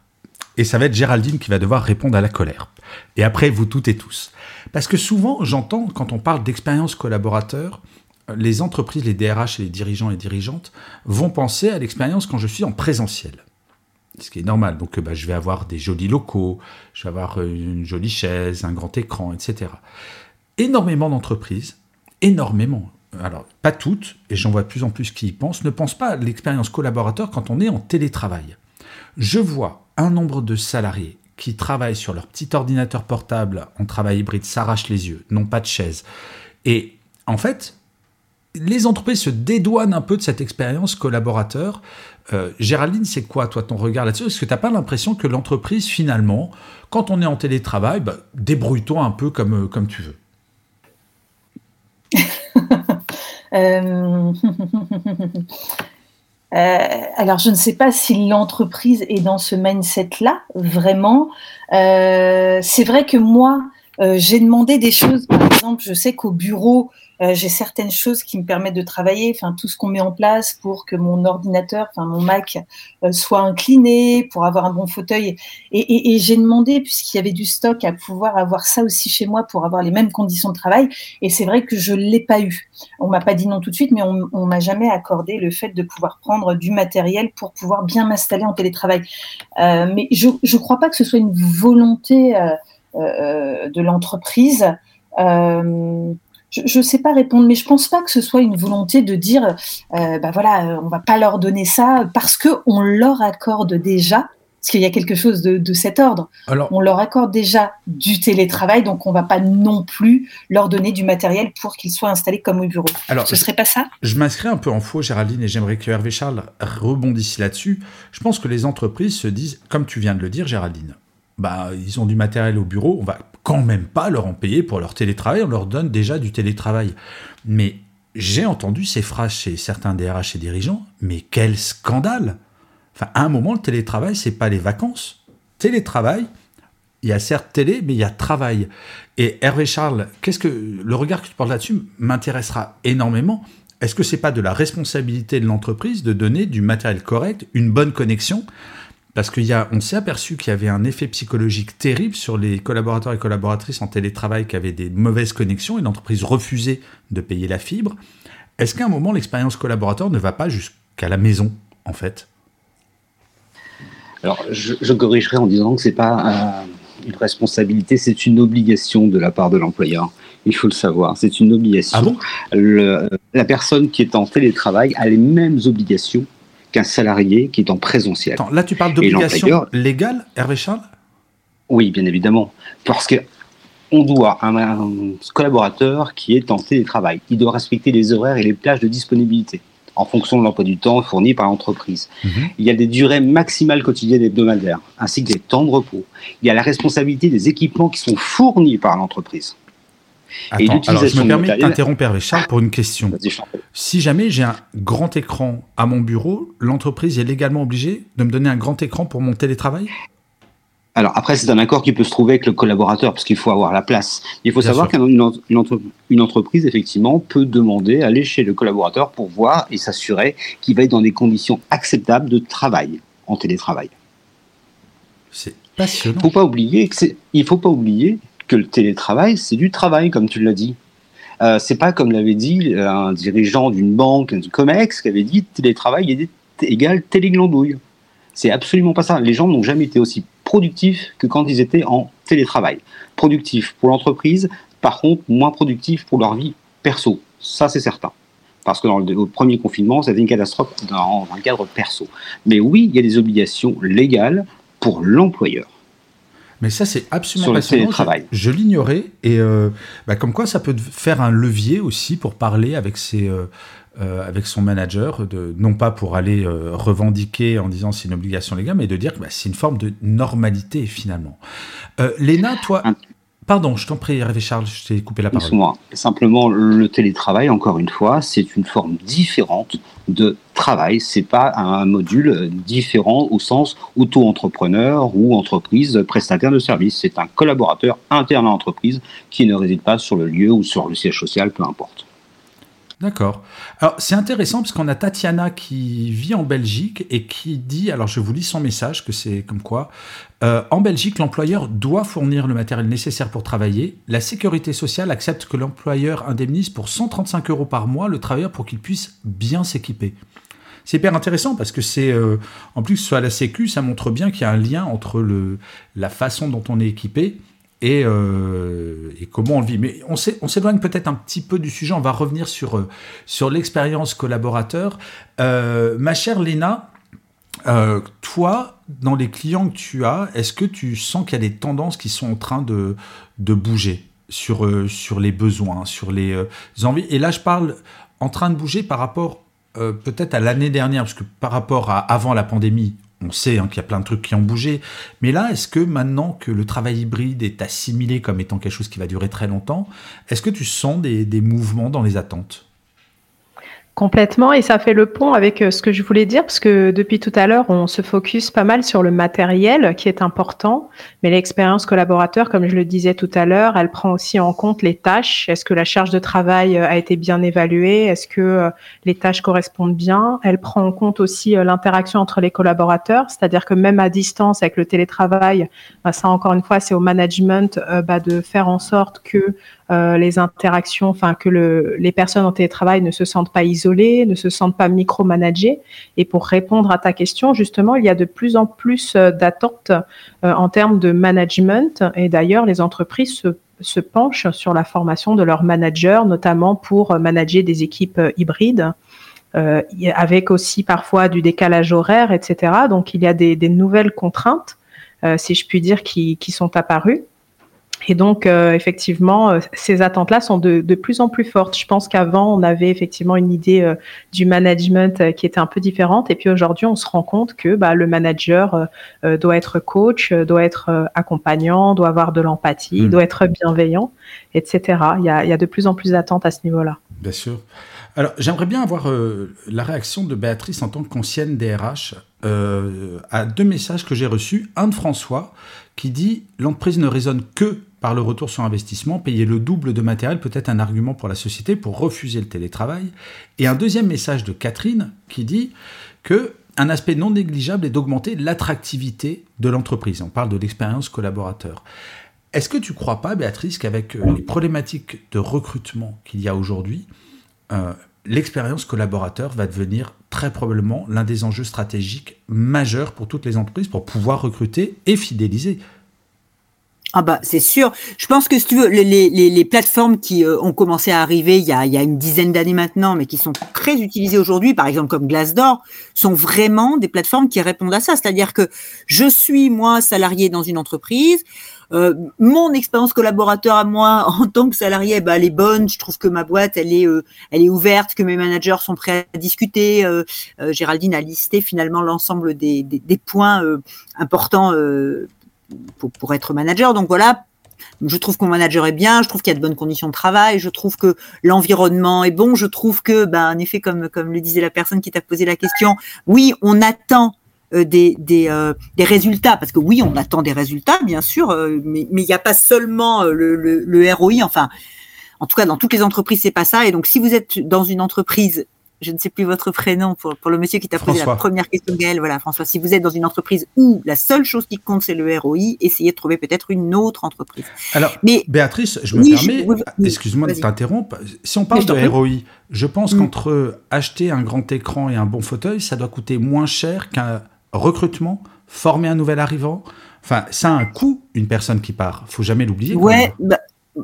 Et ça va être Géraldine qui va devoir répondre à la colère. Et après, vous toutes et tous. Parce que souvent, j'entends, quand on parle d'expérience collaborateur, les entreprises, les DRH et les dirigeants et dirigeantes vont penser à l'expérience quand je suis en présentiel. Ce qui est normal. Donc, bah, je vais avoir des jolis locaux, je vais avoir une jolie chaise, un grand écran, etc énormément d'entreprises, énormément, alors pas toutes, et j'en vois de plus en plus qui y pensent, ne pensent pas à l'expérience collaborateur quand on est en télétravail. Je vois un nombre de salariés qui travaillent sur leur petit ordinateur portable en travail hybride s'arrachent les yeux, n'ont pas de chaise. Et en fait, les entreprises se dédouanent un peu de cette expérience collaborateur. Euh, Géraldine, c'est quoi, toi, ton regard là-dessus? Est-ce que tu n'as pas l'impression que l'entreprise, finalement, quand on est en télétravail, bah, débrouille-toi un peu comme, euh, comme tu veux? Euh, euh, alors, je ne sais pas si l'entreprise est dans ce mindset-là, vraiment. Euh, c'est vrai que moi, j'ai demandé des choses. Par exemple, je sais qu'au bureau, euh, j'ai certaines choses qui me permettent de travailler, enfin tout ce qu'on met en place pour que mon ordinateur, enfin mon Mac euh, soit incliné, pour avoir un bon fauteuil. Et, j'ai demandé, puisqu'il y avait du stock, à pouvoir avoir ça aussi chez moi pour avoir les mêmes conditions de travail. Et c'est vrai que je l'ai pas eu. On m'a pas dit non tout de suite, mais on, on m'a jamais accordé le fait de pouvoir prendre du matériel pour pouvoir bien m'installer en télétravail. Euh, mais je ne crois pas que ce soit une volonté euh, euh de l'entreprise. Euh, je ne sais pas répondre, mais je pense pas que ce soit une volonté de dire, euh, bah voilà, euh, on va pas leur donner ça parce que on leur accorde déjà, parce qu'il y a quelque chose de, de cet ordre. Alors, on leur accorde déjà du télétravail, donc on va pas non plus leur donner du matériel pour qu'ils soient installés comme au bureau. Alors, ce serait pas ça? Je m'inscris un peu en faux, Géraldine, et j'aimerais que Hervé Charles rebondisse là-dessus. Je pense que les entreprises se disent, comme tu viens de le dire, Géraldine, bah, ils ont du matériel au bureau, on va quand même pas leur en payer pour leur télétravail, on leur donne déjà du télétravail. Mais j'ai entendu ces phrases chez certains DRH et dirigeants, mais quel scandale Enfin, à un moment, le télétravail, c'est pas les vacances. Télétravail, il y a certes télé, mais il y a travail. Et Hervé Charles, qu'est-ce que le regard que tu portes là-dessus m'intéressera énormément. Est-ce que c'est pas de la responsabilité de l'entreprise de donner du matériel correct, une bonne connexion Parce qu'on s'est aperçu qu'il y avait un effet psychologique terrible sur les collaborateurs et collaboratrices en télétravail qui avaient des mauvaises connexions et l'entreprise refusait de payer la fibre. Est-ce qu'à un moment, l'expérience collaborateur ne va pas jusqu'à la maison, en fait? Alors, je, corrigerai en disant que c'est pas une responsabilité, c'est une obligation de la part de l'employeur. Il faut le savoir, c'est une obligation. Ah la personne qui est en télétravail a les mêmes obligations qu'un salarié qui est en présentiel. là, tu parles d'obligation légale, Hervé Charles? Oui, bien évidemment. Parce que on doit un, un, collaborateur qui est en télétravail, il doit respecter les horaires et les plages de disponibilité en fonction de l'emploi du temps fourni par l'entreprise. Mhm. Il y a des durées maximales quotidiennes et hebdomadaires, ainsi que des temps de repos. Il y a la responsabilité des équipements qui sont fournis par l'entreprise. Attends, alors je me permets d'interrompre Charles pour une question. Si jamais j'ai un grand écran à mon bureau, l'entreprise est légalement obligée de me donner un grand écran pour mon télétravail? Alors après, c'est un accord qui peut se trouver avec le collaborateur parce qu'il faut avoir la place. Il faut savoir qu'une une, entreprise, effectivement, peut demander, aller chez le collaborateur pour voir et s'assurer qu'il va être dans des conditions acceptables de travail, en télétravail. C'est passionnant. Il faut pas oublier que le télétravail, c'est du travail, comme tu l'as dit. Euh, c'est pas comme l'avait dit un dirigeant d'une banque, du COMEX, qui avait dit télétravail est égal téléglandouille. C'est absolument pas ça. Les gens n'ont jamais été aussi productifs que quand ils étaient en télétravail. Productifs pour l'entreprise, par contre, moins productifs pour leur vie perso. Ça, c'est certain. Parce que dans le, premier confinement, c'était une catastrophe dans un cadre perso. Mais oui, il y a des obligations légales pour l'employeur. Mais ça, c'est absolument passionnant. Je, je l'ignorais. Et euh, bah, comme quoi, ça peut faire un levier aussi pour parler avec ses, euh, euh, avec son manager, de, non pas pour aller euh, revendiquer en disant c'est une obligation légale, mais de dire que bah, c'est une forme de normalité finalement. Léna, toi, pardon, je t'en prie, Hervé Charles, je t'ai coupé la parole. Simplement le télétravail, encore une fois, c'est une forme différente de travail. C'est pas un module différent au sens auto-entrepreneur ou entreprise prestataire de service. C'est un collaborateur interne à l'entreprise qui ne réside pas sur le lieu ou sur le siège social, peu importe. D'accord. Alors c'est intéressant parce qu'on a Tatiana qui vit en Belgique et qui dit, alors je vous lis son message, que c'est comme quoi, euh, en Belgique, l'employeur doit fournir le matériel nécessaire pour travailler. La sécurité sociale accepte que l'employeur indemnise pour 135 euros par mois le travailleur pour qu'il puisse bien s'équiper. C'est hyper intéressant parce que c'est, euh, en plus, soit la Sécu, ça montre bien qu'il y a un lien entre le, la façon dont on est équipé euh, et, comment on le vit. Mais on s'éloigne peut-être un petit peu du sujet, on va revenir sur, euh, sur l'expérience collaborateur. Euh, ma chère Léna, toi, dans les clients que tu as, est-ce que tu sens qu'il y a des tendances qui sont en train de, de bouger sur, sur les besoins, sur les envies? Et là, je parle en train de bouger par rapport peut-être à l'année dernière, parce que par rapport à avant la pandémie, on sait hein, qu'il y a plein de trucs qui ont bougé. Mais là, est-ce que maintenant que le travail hybride est assimilé comme étant quelque chose qui va durer très longtemps, est-ce que tu sens des mouvements dans les attentes? Complètement, et ça fait le pont avec euh, ce que je voulais dire, parce que depuis tout à l'heure, on se focus pas mal sur le matériel qui est important, mais l'expérience collaborateur, comme je le disais tout à l'heure, elle prend aussi en compte les tâches. Est-ce que la charge de travail euh, a été bien évaluée? Est-ce que euh, les tâches correspondent bien? Elle prend en compte aussi l'interaction entre les collaborateurs, c'est-à-dire que même à distance, avec le télétravail, bah, ça encore une fois, c'est au management bah, de faire en sorte que euh, les interactions, enfin que le, les personnes en télétravail ne se sentent pas isolées, ne se sentent pas micromanagées. Et pour répondre à ta question, justement, il y a de plus en plus euh, d'attentes euh, en termes de management. Et d'ailleurs, les entreprises se, se, penchent sur la formation de leurs managers, notamment pour manager des équipes hybrides. Euh, avec aussi parfois du décalage horaire, etc. Donc il y a des, des nouvelles contraintes, euh, si je puis dire, qui, qui sont apparues. Et donc, euh, effectivement, euh, ces attentes-là sont de, de, plus en plus fortes. Je pense qu'avant, on avait effectivement une idée euh, du management qui était un peu différente. Et puis aujourd'hui, on se rend compte que bah, le manager doit être coach, doit être accompagnant, doit avoir de l'empathie, hmm. doit être bienveillant, etc. Il y, a, il y a de plus en plus d'attentes à ce niveau-là. Bien sûr. Alors, j'aimerais bien avoir euh, la réaction de Béatrice en tant qu'ancienne DRH euh, à deux messages que j'ai reçus. Un de François qui dit L'entreprise ne raisonne que par le retour sur investissement. Payer le double de matériel peut être un argument pour la société pour refuser le télétravail. Et un deuxième message de Catherine qui dit que un aspect non négligeable est d'augmenter l'attractivité de l'entreprise. On parle de l'expérience collaborateur. Est-ce que tu crois pas, Béatrice, qu'avec les problématiques de recrutement qu'il y a aujourd'hui, euh, l'expérience collaborateur va devenir très probablement l'un des enjeux stratégiques majeurs pour toutes les entreprises pour pouvoir recruter et fidéliser ah bah c'est sûr. Je pense que si tu veux, les, plateformes qui euh, ont commencé à arriver il y a, une dizaine d'années maintenant, mais qui sont très utilisées aujourd'hui, par exemple comme Glassdoor, sont vraiment des plateformes qui répondent à ça. C'est-à-dire que je suis moi salarié dans une entreprise, euh, mon expérience collaborateur à moi en tant que salarié, bah, elle est bonne. Je trouve que ma boîte, elle est, euh, ouverte, que mes managers sont prêts à discuter. Géraldine a listé finalement l'ensemble des, points importants pour, être manager. Donc voilà, je trouve que mon manager est bien, je trouve qu'il y a de bonnes conditions de travail, je trouve que l'environnement est bon, je trouve que, ben, en effet, comme, le disait la personne qui t'a posé la question, oui, on attend euh, euh, des, résultats, parce que oui, on attend des résultats, bien sûr, euh, mais il n'y a pas seulement le, le, le ROI, enfin, en tout cas, dans toutes les entreprises, c'est pas ça. Et donc, si vous êtes dans une entreprise je ne sais plus votre prénom pour, pour le monsieur qui t'a posé la première question, Gaël. Voilà, François, si vous êtes dans une entreprise où la seule chose qui compte, c'est le ROI, essayez de trouver peut-être une autre entreprise. Alors, Mais, Béatrice, je me permets, excuse-moi de t'interrompre. Si on parle de ROI, je pense mm. qu'entre acheter un grand écran et un bon fauteuil, ça doit coûter moins cher qu'un recrutement, former un nouvel arrivant. Enfin, ça a un coût, une personne qui part. Faut jamais l'oublier. Ouais, bah,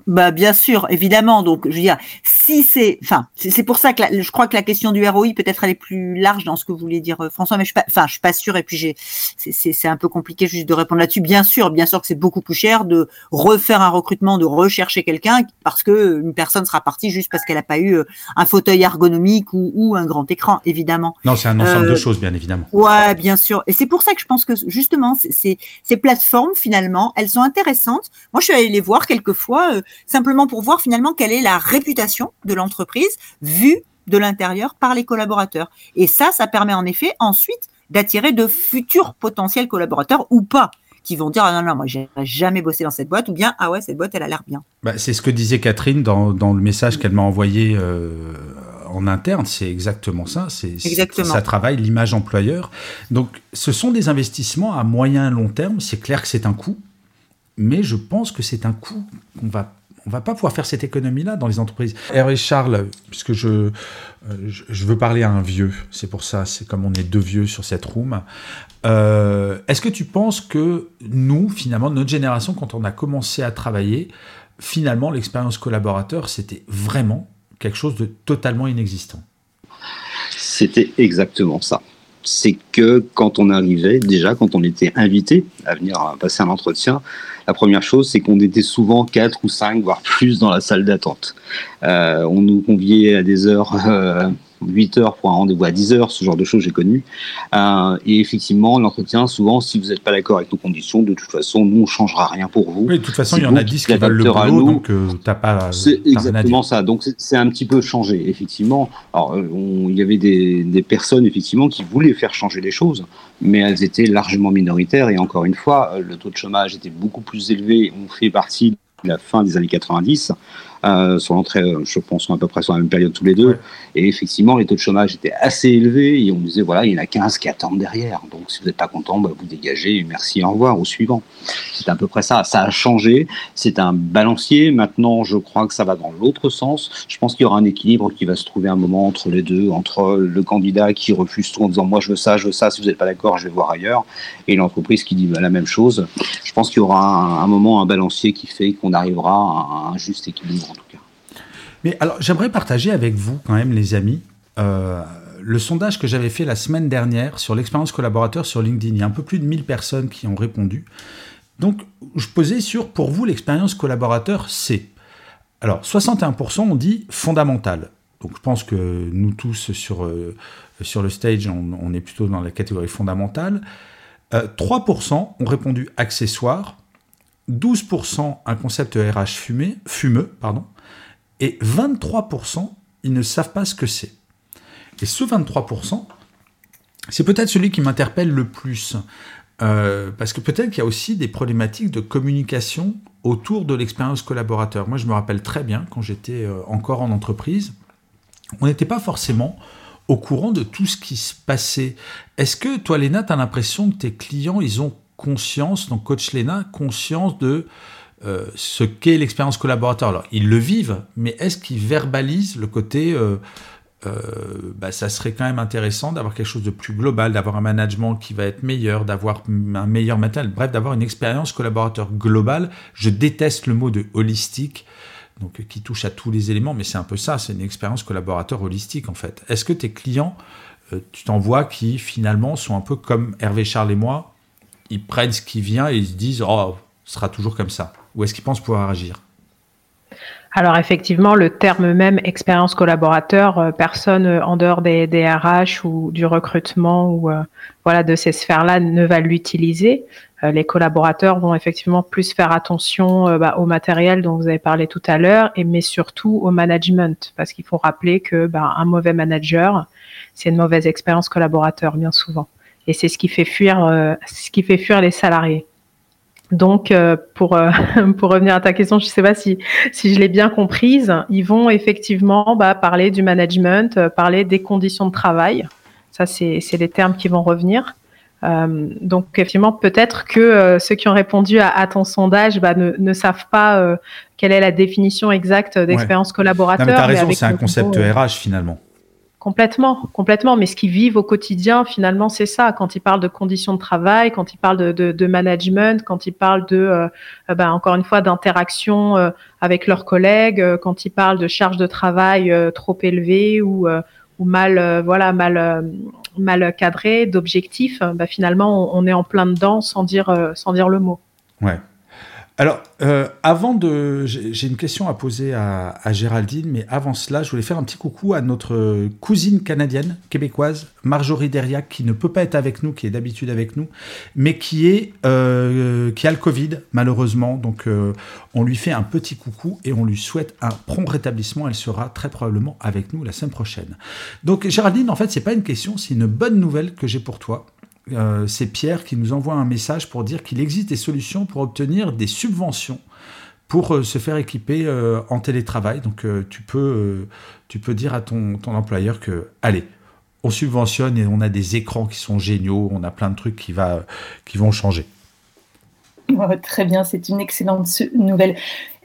bah bien sûr, évidemment. Donc je veux dire, si c'est, enfin, c'est pour ça que je crois que la question du ROI peut-être elle est plus large dans ce que vous voulez dire, euh, François. Mais je suis pas, enfin, je suis pas sûre. Et puis j'ai, c'est un peu compliqué juste de répondre là-dessus. Bien sûr, bien sûr que c'est beaucoup plus cher de refaire un recrutement, de rechercher quelqu'un parce que une personne sera partie juste parce qu'elle a pas eu euh, un fauteuil ergonomique ou, ou un grand écran, évidemment. Non, c'est un ensemble de euh, choses, bien évidemment. Ouais, bien sûr. Et c'est pour ça que je pense que justement, ces, ces plateformes finalement, elles sont intéressantes. Moi, je suis allée les voir quelquefois simplement pour voir finalement quelle est la réputation de l'entreprise vue de l'intérieur par les collaborateurs. Et ça, ça permet en effet ensuite d'attirer de futurs potentiels collaborateurs ou pas qui vont dire ah non non moi j'ai jamais bossé dans cette boîte ou bien ah ouais cette boîte elle a l'air bien. Bah, c'est ce que disait Catherine dans, dans le message qu'elle m'a envoyé euh, en interne, c'est exactement ça. C'est ça travaille l'image employeur. Donc ce sont des investissements à moyen et long terme. C'est clair que c'est un coût, mais je pense que c'est un coût qu'on va on va pas pouvoir faire cette économie-là dans les entreprises. Hervé Charles, puisque je, euh, je, veux parler à un vieux, c'est pour ça, c'est comme on est deux vieux sur cette room. Euh, est-ce que tu penses que nous, finalement, notre génération, quand on a commencé à travailler, finalement, l'expérience collaborateur, c'était vraiment quelque chose de totalement inexistant? C'était exactement ça c'est que quand on arrivait, déjà quand on était invité à venir passer un entretien, la première chose, c'est qu'on était souvent quatre ou cinq, voire plus dans la salle d'attente. Euh, on nous conviait à des heures euh, 8 heures pour un rendez-vous à 10 heures, ce genre de choses j'ai connu. Euh, et effectivement, l'entretien, souvent, si vous n'êtes pas d'accord avec nos conditions, de toute façon, nous, on ne changera rien pour vous. Oui, de toute façon, il y en a 10 qui veulent le boulot, donc euh, t'as pas. C'est exactement ça. Donc c'est un petit peu changé, effectivement. Alors, euh, il y avait des, des, personnes, effectivement, qui voulaient faire changer les choses, mais elles étaient largement minoritaires. Et encore une fois, le taux de chômage était beaucoup plus élevé. On fait partie de la fin des années 90. Euh, sur l'entrée, euh, je pense, à peu près sur la même période tous les deux. Et effectivement, les taux de chômage étaient assez élevés et on disait, voilà, il y en a 15 qui attendent derrière. Donc, si vous n'êtes pas content, bah, vous dégagez, merci, au revoir, au suivant. C'est à peu près ça. Ça a changé. C'est un balancier. Maintenant, je crois que ça va dans l'autre sens. Je pense qu'il y aura un équilibre qui va se trouver un moment entre les deux, entre le candidat qui refuse tout en disant, moi, je veux ça, je veux ça, si vous n'êtes pas d'accord, je vais voir ailleurs, et l'entreprise qui dit bah, la même chose. Je pense qu'il y aura un, un moment, un balancier qui fait qu'on arrivera à un juste équilibre. Mais alors, j'aimerais partager avec vous, quand même, les amis, euh, le sondage que j'avais fait la semaine dernière sur l'expérience collaborateur sur LinkedIn. Il y a un peu plus de 1000 personnes qui ont répondu. Donc, je posais sur, pour vous, l'expérience collaborateur, c'est. Alors, 61% ont dit fondamental. Donc, je pense que nous tous sur, euh, sur le stage, on, est plutôt dans la catégorie fondamentale. 3% euh, ont répondu accessoire. 12% un concept RH fumé, fumeux, pardon, et 23% ils ne savent pas ce que c'est. Et ce 23%, c'est peut-être celui qui m'interpelle le plus. Euh, parce que peut-être qu'il y a aussi des problématiques de communication autour de l'expérience collaborateur. Moi, je me rappelle très bien quand j'étais euh, encore en entreprise, on n'était pas forcément au courant de tout ce qui se passait. Est-ce que toi, Léna, tu as l'impression que tes clients, ils ont conscience, donc coach Léna, conscience de euh, ce qu'est l'expérience collaborateur Alors, ils le vivent, mais est-ce qu'ils verbalisent le côté... Euh, bah, ça serait quand même intéressant d'avoir quelque chose de plus global, d'avoir un management qui va être meilleur, d'avoir un meilleur matériel, bref, d'avoir une expérience collaborateur globale. Je déteste le mot de holistique, donc qui touche à tous les éléments, mais c'est un peu ça, c'est une expérience collaborateur holistique en fait. Est-ce que tes clients, euh, tu t'en vois qui finalement sont un peu comme Hervé Charles et moi, ils prennent ce qui vient et ils se disent oh, ce sera toujours comme ça, ou est-ce qu'ils pensent pouvoir agir? Alors effectivement, le terme même expérience collaborateur, euh, personne euh, en dehors des, RH ou du recrutement ou euh, voilà de ces sphères-là ne va l'utiliser. les collaborateurs vont effectivement plus faire attention bah, au matériel dont vous avez parlé tout à l'heure, et mais surtout au management, parce qu'il faut rappeler que bah, un mauvais manager, c'est une mauvaise expérience collaborateur bien souvent, et c'est fuir, ce qui fait fuir les salariés. Donc, euh, pour, euh, pour revenir à ta question, je ne sais pas si, si je l'ai bien comprise, ils vont effectivement bah, parler du management, euh, parler des conditions de travail. Ça, c'est les termes qui vont revenir. donc, effectivement, peut-être que ceux qui ont répondu à, ton sondage bah, ne, ne, savent pas quelle est la définition exacte d'expérience collaborateur. Tu as raison, c'est un concept RH finalement. Complètement, complètement. Mais ce qu'ils vivent au quotidien, finalement, c'est ça. Quand ils parlent de conditions de travail, quand ils parlent de, management, quand ils parlent de, euh, euh ben, encore une fois, d'interaction euh, avec leurs collègues, quand ils parlent de charges de travail trop élevées ou, mal, voilà, mal, mal cadrées, d'objectifs, ben, finalement, on, on, est en plein dedans sans dire, sans dire le mot. Ouais, alors, euh, avant de. J'ai une question à poser à, Géraldine, mais avant cela, je voulais faire un petit coucou à notre cousine canadienne, québécoise, Marjorie Deriac, qui ne peut pas être avec nous, qui est d'habitude avec nous, mais qui, est, euh, qui a le Covid, malheureusement. Donc, euh, on lui fait un petit coucou et on lui souhaite un prompt rétablissement. Elle sera très probablement avec nous la semaine prochaine. Donc, Géraldine, en fait, c'est pas une question, c'est une bonne nouvelle que j'ai pour toi. Euh, c'est Pierre qui nous envoie un message pour dire qu'il existe des solutions pour obtenir des subventions pour euh, se faire équiper euh, en télétravail. Donc tu, peux, dire à ton, employeur que, allez, on subventionne et on a des écrans qui sont géniaux, on a plein de trucs qui, vont changer. très bien, c'est une excellente nouvelle.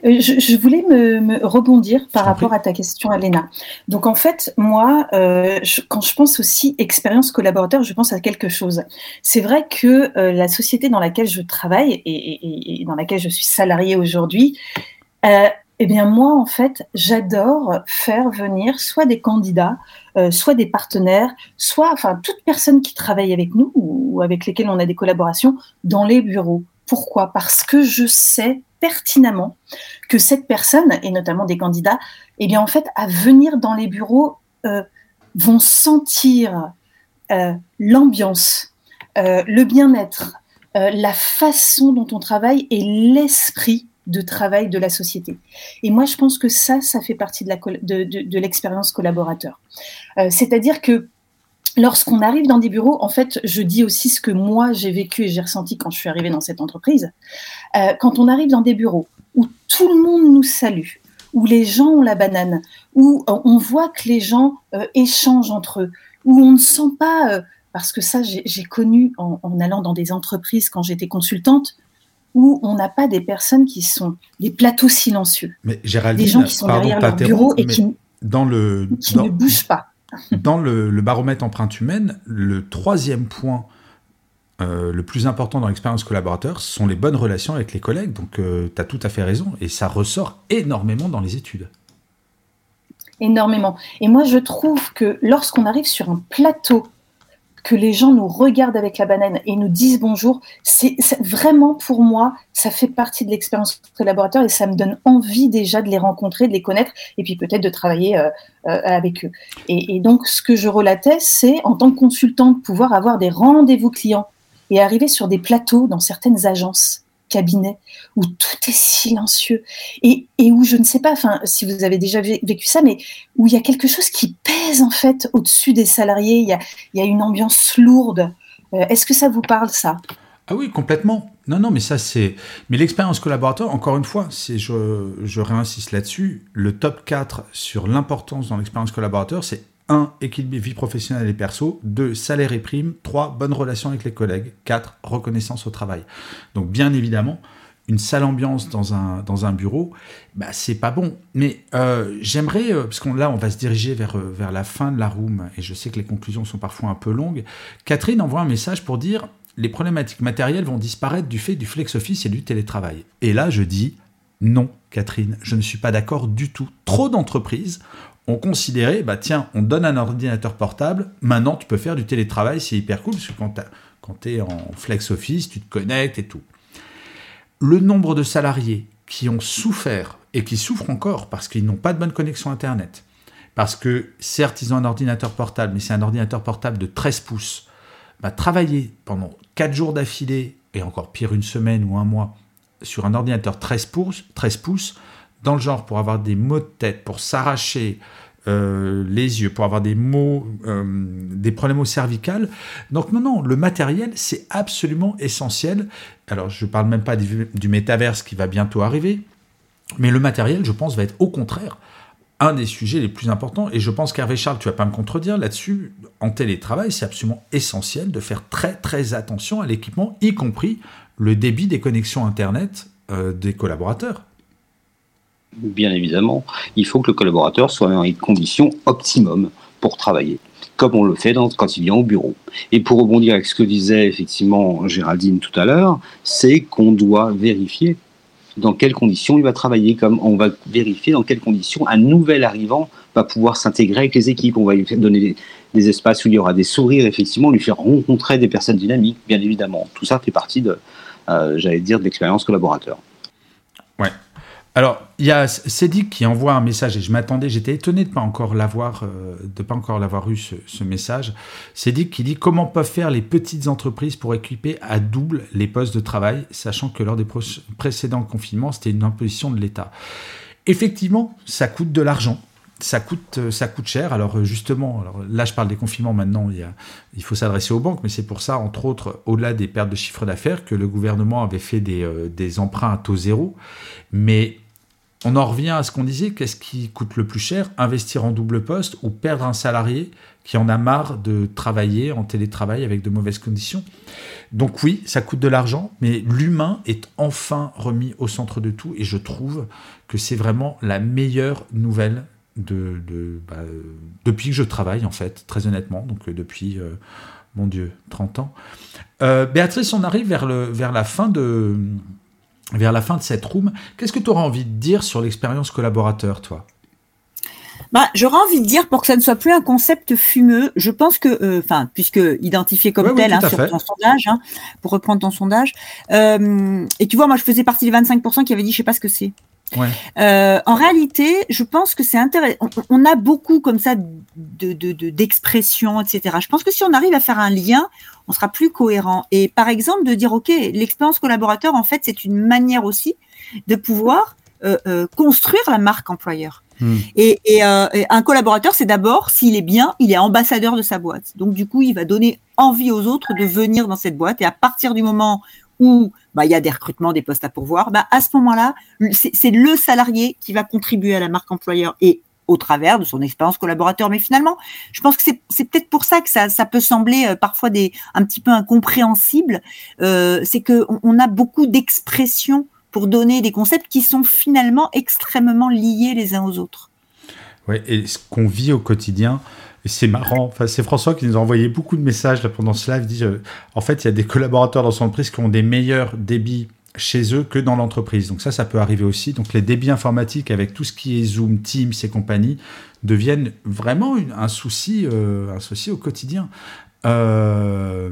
Euh, je, voulais me, rebondir par rapport à ta question, Alena. Donc en fait, moi, euh, quand je pense aussi expérience collaborateur, je pense à quelque chose. C'est vrai que euh, la société dans laquelle je travaille et, dans laquelle je suis salariée aujourd'hui, eh bien moi, en fait, j'adore faire venir soit des candidats, soit des partenaires, soit enfin toute personne qui travaille avec nous ou avec lesquelles on a des collaborations dans les bureaux. Pourquoi? Parce que je sais pertinemment que cette personne, et notamment des candidats, eh bien en fait, à venir dans les bureaux, euh, vont sentir euh, l'ambiance, euh, le bien-être, la façon dont on travaille et l'esprit de travail de la société. Et moi, je pense que ça, ça fait partie de, l'expérience collaborateur. C'est-à-dire que lorsqu'on arrive dans des bureaux, en fait, je dis aussi ce que moi j'ai vécu et j'ai ressenti quand je suis arrivée dans cette entreprise. Euh, quand on arrive dans des bureaux où tout le monde nous salue, où les gens ont la banane, où euh, on voit que les gens euh, échangent entre eux, où on ne sent pas, parce que ça j'ai connu en, allant dans des entreprises quand j'étais consultante, où on n'a pas des personnes qui sont des plateaux silencieux, mais Géraldine, des gens qui sont derrière leur bureau et qui, dans le, qui ne bougent pas dans le, baromètre empreinte humaine, le troisième point euh, le plus important dans l'expérience collaborateur, sont les bonnes relations avec les collègues. Donc, euh, tu as tout à fait raison. Et ça ressort énormément dans les études. Énormément. Et moi, je trouve que lorsqu'on arrive sur un plateau que les gens nous regardent avec la banane et nous disent bonjour, c'est vraiment pour moi, ça fait partie de l'expérience collaborateur et ça me donne envie déjà de les rencontrer, de les connaître et puis peut-être de travailler euh, euh, avec eux. Et, donc, ce que je relatais, c'est en tant que consultante pouvoir avoir des rendez-vous clients et arriver sur des plateaux dans certaines agences cabinet où tout est silencieux et, et où je ne sais pas, si vous avez déjà vécu ça, mais où il y a quelque chose qui pèse en fait au-dessus des salariés. Il y a, y a une ambiance lourde. Euh, Est-ce que ça vous parle ça? Ah oui, complètement. Non, non, mais ça c'est. Mais l'expérience collaborateur, encore une fois, c'est je, je réinsiste là-dessus. Le top 4 sur l'importance dans l'expérience collaborateur, c'est 1. Équilibre vie professionnelle et perso. 2. Salaire et prime. 3. Bonne relation avec les collègues. 4. Reconnaissance au travail. Donc, bien évidemment, une sale ambiance dans un, bureau, bah, c'est pas bon. Mais euh, j'aimerais, euh, parce qu'on là, on va se diriger vers, euh, vers la fin de la room, et je sais que les conclusions sont parfois un peu longues. Catherine envoie un message pour dire les problématiques matérielles vont disparaître du fait du flex office et du télétravail. Et là, je dis non, Catherine, je ne suis pas d'accord du tout. Trop d'entreprises ont considéré, bah tiens, on donne un ordinateur portable, maintenant tu peux faire du télétravail, c'est hyper cool, parce que quand tu es en flex office, tu te connectes et tout. Le nombre de salariés qui ont souffert et qui souffrent encore parce qu'ils n'ont pas de bonne connexion Internet, parce que certes ils ont un ordinateur portable, mais c'est un ordinateur portable de 13 pouces, bah, travailler pendant 4 jours d'affilée, et encore pire une semaine ou un mois, sur un ordinateur 13 pouces, 13 pouces dans le genre pour avoir des maux de tête, pour s'arracher euh, les yeux, pour avoir des maux, euh, des problèmes au cervical. Donc non, non, le matériel, c'est absolument essentiel. Alors je ne parle même pas du, du métaverse qui va bientôt arriver, mais le matériel, je pense, va être au contraire un des sujets les plus importants. Et je pense qu'Hervé Charles, tu vas pas me contredire là-dessus, en télétravail, c'est absolument essentiel de faire très très attention à l'équipement, y compris le débit des connexions Internet euh, des collaborateurs. Bien évidemment, il faut que le collaborateur soit dans les conditions optimum pour travailler, comme on le fait quand il vient au bureau. Et pour rebondir avec ce que disait effectivement Géraldine tout à l'heure, c'est qu'on doit vérifier dans quelles conditions il va travailler, comme on va vérifier dans quelles conditions un nouvel arrivant va pouvoir s'intégrer avec les équipes. On va lui donner des, des, espaces où il y aura des sourires, effectivement, lui faire rencontrer des personnes dynamiques, bien évidemment. Tout ça fait partie de, euh, j'allais dire, de l'expérience collaborateur. Ouais. Alors, il y a Cédric qui envoie un message et je m'attendais, j'étais étonné de pas encore l'avoir, euh, pas encore l'avoir eu ce, ce message. Cédric qui dit comment peuvent faire les petites entreprises pour équiper à double les postes de travail, sachant que lors des précédents confinements, c'était une imposition de l'État? Effectivement, ça coûte de l'argent ça coûte, ça coûte cher. Alors justement, alors là je parle des confinements maintenant, il faut s'adresser aux banques, mais c'est pour ça, entre autres, au-delà des pertes de chiffre d'affaires, que le gouvernement avait fait des, euh, des, emprunts à taux zéro. Mais on en revient à ce qu'on disait, qu'est-ce qui coûte le plus cher? Investir en double poste ou perdre un salarié qui en a marre de travailler en télétravail avec de mauvaises conditions? Donc oui, ça coûte de l'argent, mais l'humain est enfin remis au centre de tout et je trouve que c'est vraiment la meilleure nouvelle de, de bah, depuis que je travaille, en fait, très honnêtement, donc euh, depuis, euh, mon Dieu, 30 ans. Euh, Béatrice, on arrive vers, le, vers, la fin de, vers la fin de cette room. Qu'est-ce que tu auras envie de dire sur l'expérience collaborateur, toi? Bah, j'aurais envie de dire pour que ça ne soit plus un concept fumeux, je pense que, enfin, euh, puisque identifié comme Ouais, tel hein, sur fait. ton sondage, hein, pour reprendre ton sondage, euh, et tu vois, moi je faisais partie des 25% qui avaient dit je sais pas ce que c'est. Ouais. Euh, en réalité, je pense que c'est intéressant. On, on a beaucoup comme ça de de- de- d'expressions, etc. Je pense que si on arrive à faire un lien, on sera plus cohérent. Et par exemple, de dire, OK, l'expérience collaborateur, en fait, c'est une manière aussi de pouvoir euh, euh, construire la marque employeur. Hmm. Et, et, et un collaborateur, c'est d'abord, s'il est bien, il est ambassadeur de sa boîte. Donc, du coup, il va donner envie aux autres de venir dans cette boîte. Et à partir du moment où bah, il y a des recrutements, des postes à pourvoir, bah, à ce moment-là, c'est le salarié qui va contribuer à la marque employeur et au travers de son expérience collaborateur. Mais finalement, je pense que c'est- peut-être pour ça que ça, ça peut sembler euh, parfois des, un petit peu incompréhensible. Euh, c'est que on, a beaucoup d'expressions pour donner des concepts qui sont finalement extrêmement liés les uns aux autres. Ouais, et ce qu'on vit au quotidien, c'est marrant. Enfin, c'est François qui nous a envoyé beaucoup de messages là, pendant ce live. Il dit, euh, en fait, il y a des collaborateurs dans son entreprise qui ont des meilleurs débits chez eux que dans l'entreprise. Donc ça, ça peut arriver aussi. Donc les débits informatiques avec tout ce qui est Zoom, Teams et compagnie deviennent vraiment un souci, euh, un souci au quotidien. Euh,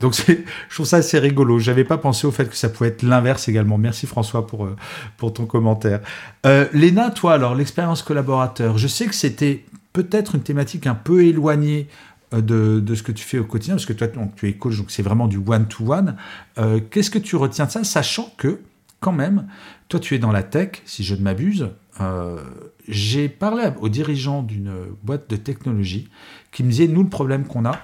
donc je trouve ça assez rigolo. J'avais pas pensé au fait que ça pouvait être l'inverse également. Merci François pour, pour ton commentaire. Euh, Léna, toi alors, l'expérience collaborateur, je sais que c'était peut-être une thématique un peu éloignée euh, de, de, ce que tu fais au quotidien, parce que toi, donc, tu es coach, donc c'est vraiment du one-to-one. Euh, qu'est-ce que tu retiens de ça, sachant que, quand même, toi, tu es dans la tech, si je ne m'abuse. Euh, j'ai parlé aux dirigeants d'une boîte de technologie qui me disait, nous, le problème qu'on a,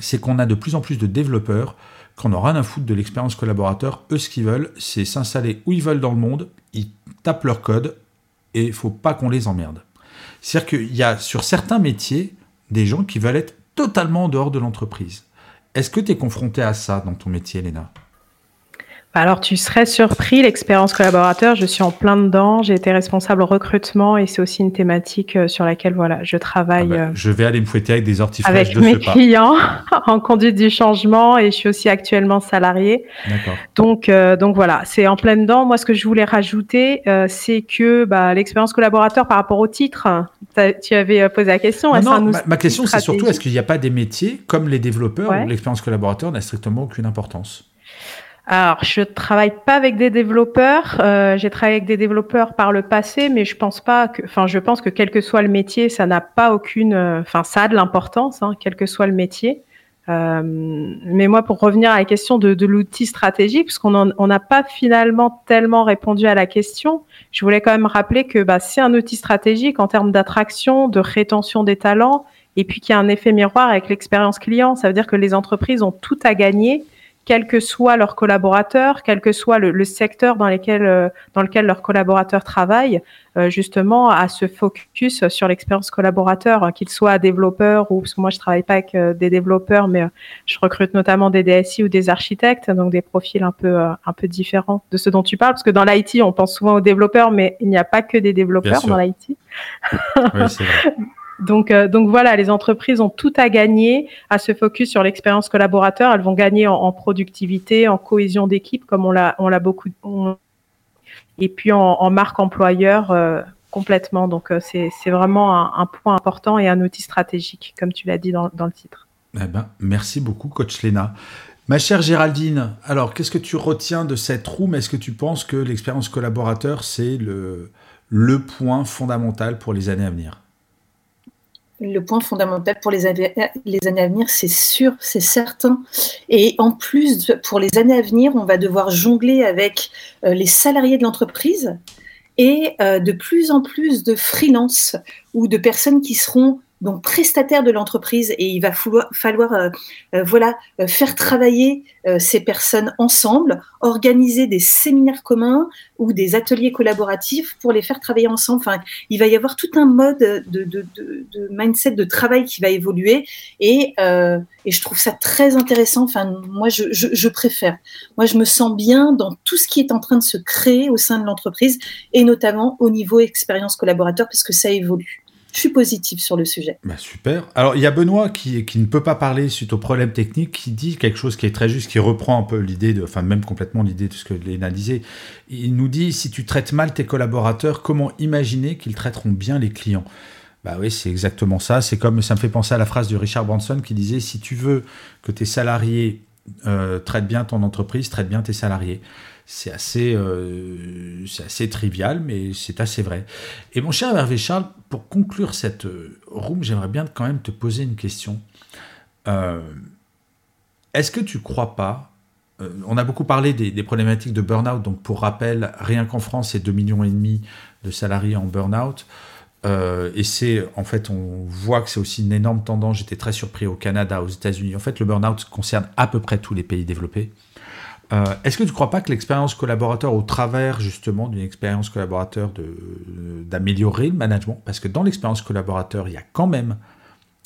c'est qu'on a de plus en plus de développeurs qu'on n'a rien à foutre de l'expérience collaborateur. Eux, ce qu'ils veulent, c'est s'installer où ils veulent dans le monde, ils tapent leur code, et il faut pas qu'on les emmerde. C'est-à-dire qu'il y a sur certains métiers des gens qui veulent être totalement en dehors de l'entreprise. Est-ce que tu es confronté à ça dans ton métier, Léna? Alors, tu serais surpris, l'expérience collaborateur, je suis en plein dedans. J'ai été responsable recrutement et c'est aussi une thématique euh, sur laquelle voilà, je travaille. Ah bah, euh, je vais aller me fouetter avec des orties Avec de mes clients en conduite du changement et je suis aussi actuellement salarié. Donc, euh, donc voilà, c'est en plein dedans. Moi, ce que je voulais rajouter, c'est que bah, l'expérience collaborateur par rapport au titre, tu avais posé la question. Non, ma, question, c'est surtout est-ce qu'il n'y a pas des métiers comme les développeurs où l'expérience collaborateur n'a strictement aucune importance? Alors, je travaille pas avec des développeurs. Euh, j'ai travaillé avec des développeurs par le passé, mais je pense pas que, enfin, je pense que quel que soit le métier, ça n'a pas aucune, euh, enfin, ça a de l'importance, hein, quel que soit le métier. Euh, mais moi, pour revenir à la question de, de l'outil stratégique, parce qu'on n'a pas finalement tellement répondu à la question, je voulais quand même rappeler que bah, c'est un outil stratégique en termes d'attraction, de rétention des talents, et puis qu'il y a un effet miroir avec l'expérience client. Ça veut dire que les entreprises ont tout à gagner quel que soit leurs collaborateurs, quel que soit le, secteur dans, lesquels, euh, dans lequel leurs collaborateurs travaillent, euh, justement à se focus sur l'expérience collaborateur, hein, qu'ils soient développeurs ou parce que moi je travaille pas avec euh, des développeurs, mais je recrute notamment des DSI ou des architectes, donc des profils un peu un peu différents de ce dont tu parles, parce que dans l'IT on pense souvent aux développeurs, mais il n'y a pas que des développeurs dans l'IT. Oui. Donc, euh, donc voilà, les entreprises ont tout à gagner à se focus sur l'expérience collaborateur. Elles vont gagner en, productivité, en cohésion d'équipe, comme on l'a, on beaucoup, et puis en, marque employeur euh, complètement. Donc euh, c'est, vraiment un, point important et un outil stratégique, comme tu l'as dit dans, le titre. Eh ben, merci beaucoup, coach Léna. Ma chère Géraldine, alors qu'est-ce que tu retiens de cette room? Est-ce que tu penses que l'expérience collaborateur, c'est le point fondamental pour les années à venir? Le point fondamental pour les années, à venir, c'est sûr, c'est certain. Et en plus, pour les années à venir, on va devoir jongler avec euh, les salariés de l'entreprise et euh, de plus en plus de freelance ou de personnes qui seront donc prestataire de l'entreprise et il va falloir, euh, euh, voilà euh, faire travailler ces personnes ensemble, organiser des séminaires communs ou des ateliers collaboratifs pour les faire travailler ensemble. Il va y avoir tout un mode de, mindset de travail qui va évoluer et, et, je trouve ça très intéressant. Enfin, moi, je préfère. Moi, je me sens bien dans tout ce qui est en train de se créer au sein de l'entreprise et notamment au niveau expérience collaborateur parce que ça évolue je suis positive sur le sujet. Bah super. Alors, il y a Benoît qui, ne peut pas parler suite au problème technique, qui dit quelque chose qui est très juste, qui reprend un peu l'idée, enfin même complètement l'idée de ce que Léna disait. Il nous dit, si tu traites mal tes collaborateurs, comment imaginer qu'ils traiteront bien les clients? Bah oui, c'est exactement ça. C'est comme ça me fait penser à la phrase de Richard Branson qui disait si tu veux que tes salariés euh, traitent bien ton entreprise, traite bien tes salariés c'est assez, euh, assez trivial, mais c'est assez vrai. Et mon cher Hervé Charles, pour conclure cette euh, room, j'aimerais bien quand même te poser une question. Euh, est-ce que tu crois pas On a beaucoup parlé des, problématiques de burn-out, donc pour rappel, rien qu'en France, c'est 2,5 millions et demi de salariés en burn-out. et c'est, en fait, on voit que c'est aussi une énorme tendance. J'étais très surpris au Canada, aux États-Unis. En fait, le burn-out concerne à peu près tous les pays développés. Euh, est-ce que tu ne crois pas que l'expérience collaborateur, au travers justement d'une expérience collaborateur, d'améliorer le management, parce que dans l'expérience collaborateur, il y a quand même,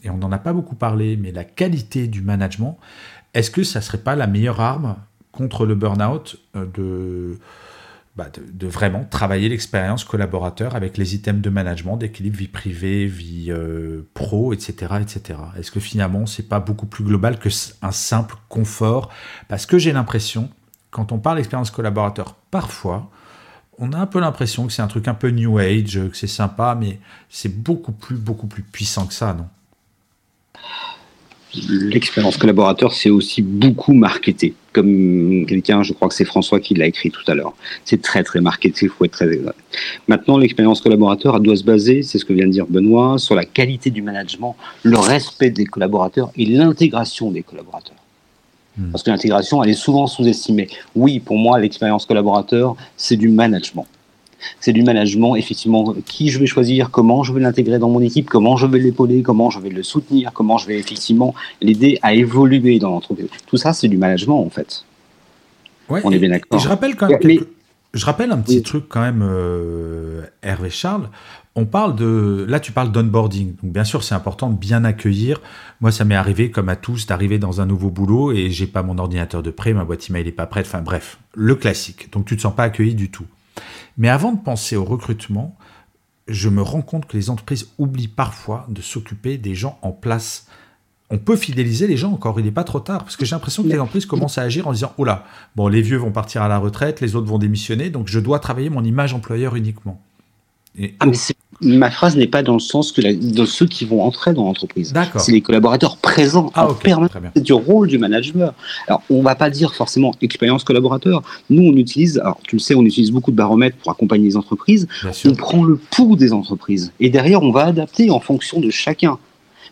et on n'en a pas beaucoup parlé, mais la qualité du management, est-ce que ça ne serait pas la meilleure arme contre le burn-out euh, bah, de, vraiment travailler l'expérience collaborateur avec les items de management, d'équilibre vie privée, vie euh, pro, etc. etc. Est-ce que finalement, c'est pas beaucoup plus global que un simple confort? Parce que j'ai l'impression, quand on parle d'expérience collaborateur, parfois, on a un peu l'impression que c'est un truc un peu new age, que c'est sympa, mais c'est beaucoup plus, beaucoup plus puissant que ça, non? L'expérience collaborateur, c'est aussi beaucoup marketé. Comme quelqu'un, je crois que c'est François qui l'a écrit tout à l'heure. C'est très, très marketé, il faut être très exact. Maintenant, l'expérience collaborateur, elle doit se baser, c'est ce que vient de dire Benoît, sur la qualité du management, le respect des collaborateurs et l'intégration des collaborateurs. Hmm. Parce que l'intégration, elle est souvent sous-estimée. Oui, pour moi, l'expérience collaborateur, c'est du management. C'est du management, effectivement, qui je vais choisir, comment je vais l'intégrer dans mon équipe, comment je vais l'épauler, comment je vais le soutenir, comment je vais effectivement l'aider à évoluer dans l'entreprise. Tout ça, c'est du management, en fait. Ouais, On est bien d'accord. Je rappelle quand même. Mais- quelque- Je rappelle un petit Oui. truc quand même, euh, Hervé Charles. On parle de. Là, tu parles d'onboarding. Donc, bien sûr, c'est important de bien accueillir. Moi, ça m'est arrivé, comme à tous, d'arriver dans un nouveau boulot et j'ai pas mon ordinateur de prêt, ma boîte email n'est pas prête. Enfin, bref, le classique. Donc, tu te sens pas accueilli du tout. Mais avant de penser au recrutement, je me rends compte que les entreprises oublient parfois de s'occuper des gens en place. On peut fidéliser les gens encore, il n'est pas trop tard, parce que j'ai l'impression que les entreprises commencent à agir en disant, oh là, bon, les vieux vont partir à la retraite, les autres vont démissionner, donc je dois travailler mon image employeur uniquement. Et- Ah, mais ma phrase n'est pas dans le sens que la- de ceux qui vont entrer dans l'entreprise. D'accord. C'est les collaborateurs présents Ah, en permanence. du rôle du manager. Alors, on va pas dire forcément expérience collaborateur. Nous, on utilise, alors tu le sais, on utilise beaucoup de baromètres pour accompagner les entreprises. Bien sûr. On prend le pouls des entreprises. Et derrière, on va adapter en fonction de chacun.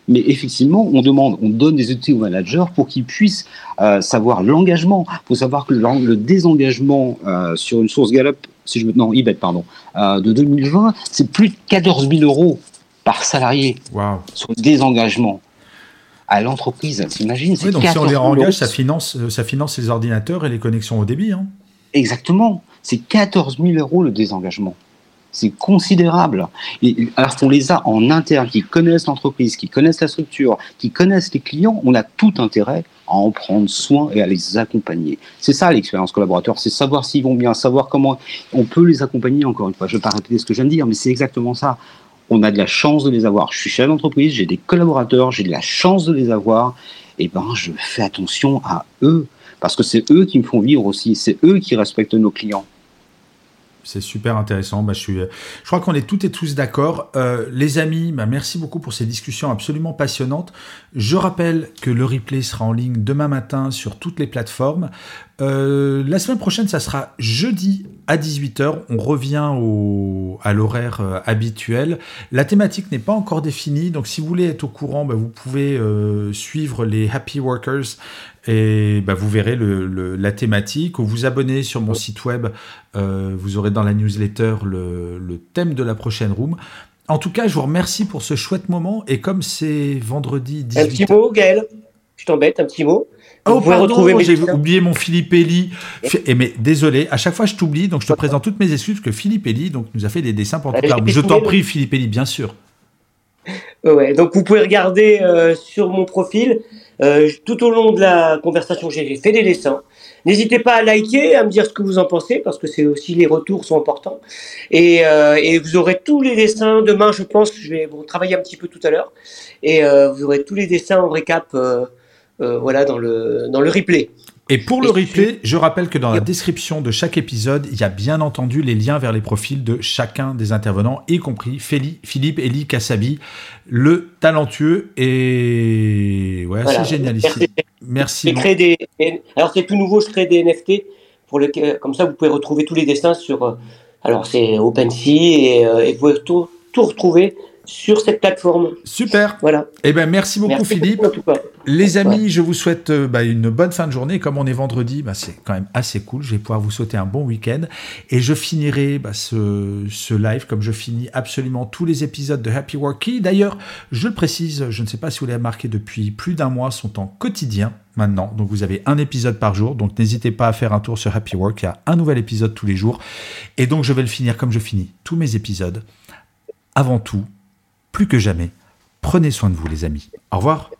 Mais effectivement, on demande, on donne des outils aux managers pour qu'ils puissent euh, savoir l'engagement. Faut savoir que le, le désengagement euh, sur une source Gallup, si je me non, IBET, pardon, euh, de 2020, c'est plus de 14 000 euros par salarié sur le désengagement. À l'entreprise, t'imagines c'est Oui, donc si on 14 les 000 euros. engage, ça finance, euh, ça finance les ordinateurs et les connexions au débit. Hein. Exactement. C'est 14 000 euros le désengagement. C'est considérable. Et, alors qu'on les a en interne, qui connaissent l'entreprise, qui connaissent la structure, qui connaissent les clients, on a tout intérêt à en prendre soin et à les accompagner. C'est ça l'expérience collaborateur, c'est savoir s'ils vont bien, savoir comment on peut les accompagner. Encore une fois, je ne vais pas répéter ce que je viens de dire, mais c'est exactement ça. On a de la chance de les avoir. Je suis chef d'entreprise, j'ai des collaborateurs, j'ai de la chance de les avoir. Et ben, je fais attention à eux parce que c'est eux qui me font vivre aussi, c'est eux qui respectent nos clients. C'est super intéressant. Bah, je, crois qu'on est toutes et tous d'accord. Euh, les amis, bah, merci beaucoup pour ces discussions absolument passionnantes. Je rappelle que le replay sera en ligne demain matin sur toutes les plateformes. Euh, la semaine prochaine, ça sera jeudi à 18h. On revient au, à l'horaire euh, habituel. La thématique n'est pas encore définie, donc si vous voulez être au courant, bah, vous pouvez euh, suivre les Happy Workers et bah, vous verrez la thématique ou vous abonner sur mon site web. Vous aurez dans la newsletter le, le, thème de la prochaine room. En tout cas, je vous remercie pour ce chouette moment. Et comme c'est vendredi 18 Un petit mot, Gaël? Je t'embête, un petit mot? Vous oh, pardon, j'ai oublié mon Philippe Elie. Et mais désolé, à chaque fois je t'oublie, donc je te présente toutes mes excuses que Philippe Elie donc, nous a fait des dessins pour toute la Je t'en prie, Philippe Elie, bien sûr. Ouais, donc vous pouvez regarder euh, sur mon profil. Euh, tout au long de la conversation, j'ai fait des dessins. N'hésitez pas à liker, à me dire ce que vous en pensez, parce que c'est aussi les retours sont importants. Et, euh, et, vous aurez tous les dessins demain, je pense. Je vais bon, travailler un petit peu tout à l'heure, et vous aurez tous les dessins en récap, voilà, dans le dans le replay. Et pour le replay, je rappelle que dans la description de chaque épisode, il y a bien entendu les liens vers les profils de chacun des intervenants, y compris Philippe Elie Kassabi, le talentueux et ouais, voilà. c'est génial ici. Merci. Des... Alors c'est tout nouveau, je crée des NFT pour le... comme ça vous pouvez retrouver tous les dessins sur. Alors c'est OpenSea et, et vous pouvez tout, tout retrouver sur cette plateforme. Super. Voilà. Eh ben merci beaucoup merci Philippe. Beaucoup, Les amis, ouais. je vous souhaite euh, bah, une bonne fin de journée. Comme on est vendredi, bah, c'est quand même assez cool. Je vais pouvoir vous souhaiter un bon week-end et je finirai bah, ce, ce, live comme je finis absolument tous les épisodes de Happy Work qui, d'ailleurs, je le précise, je ne sais pas si vous l'avez remarqué depuis plus d'un mois, sont en quotidien maintenant. Donc vous avez un épisode par jour. Donc n'hésitez pas à faire un tour sur Happy Work. Il y a un nouvel épisode tous les jours. Et donc je vais le finir comme je finis tous mes épisodes. Avant tout, plus que jamais, prenez soin de vous les amis. Au revoir.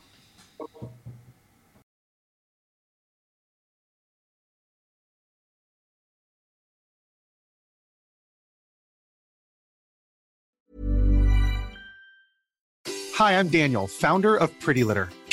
Hi, I'm Daniel, founder of Pretty Litter.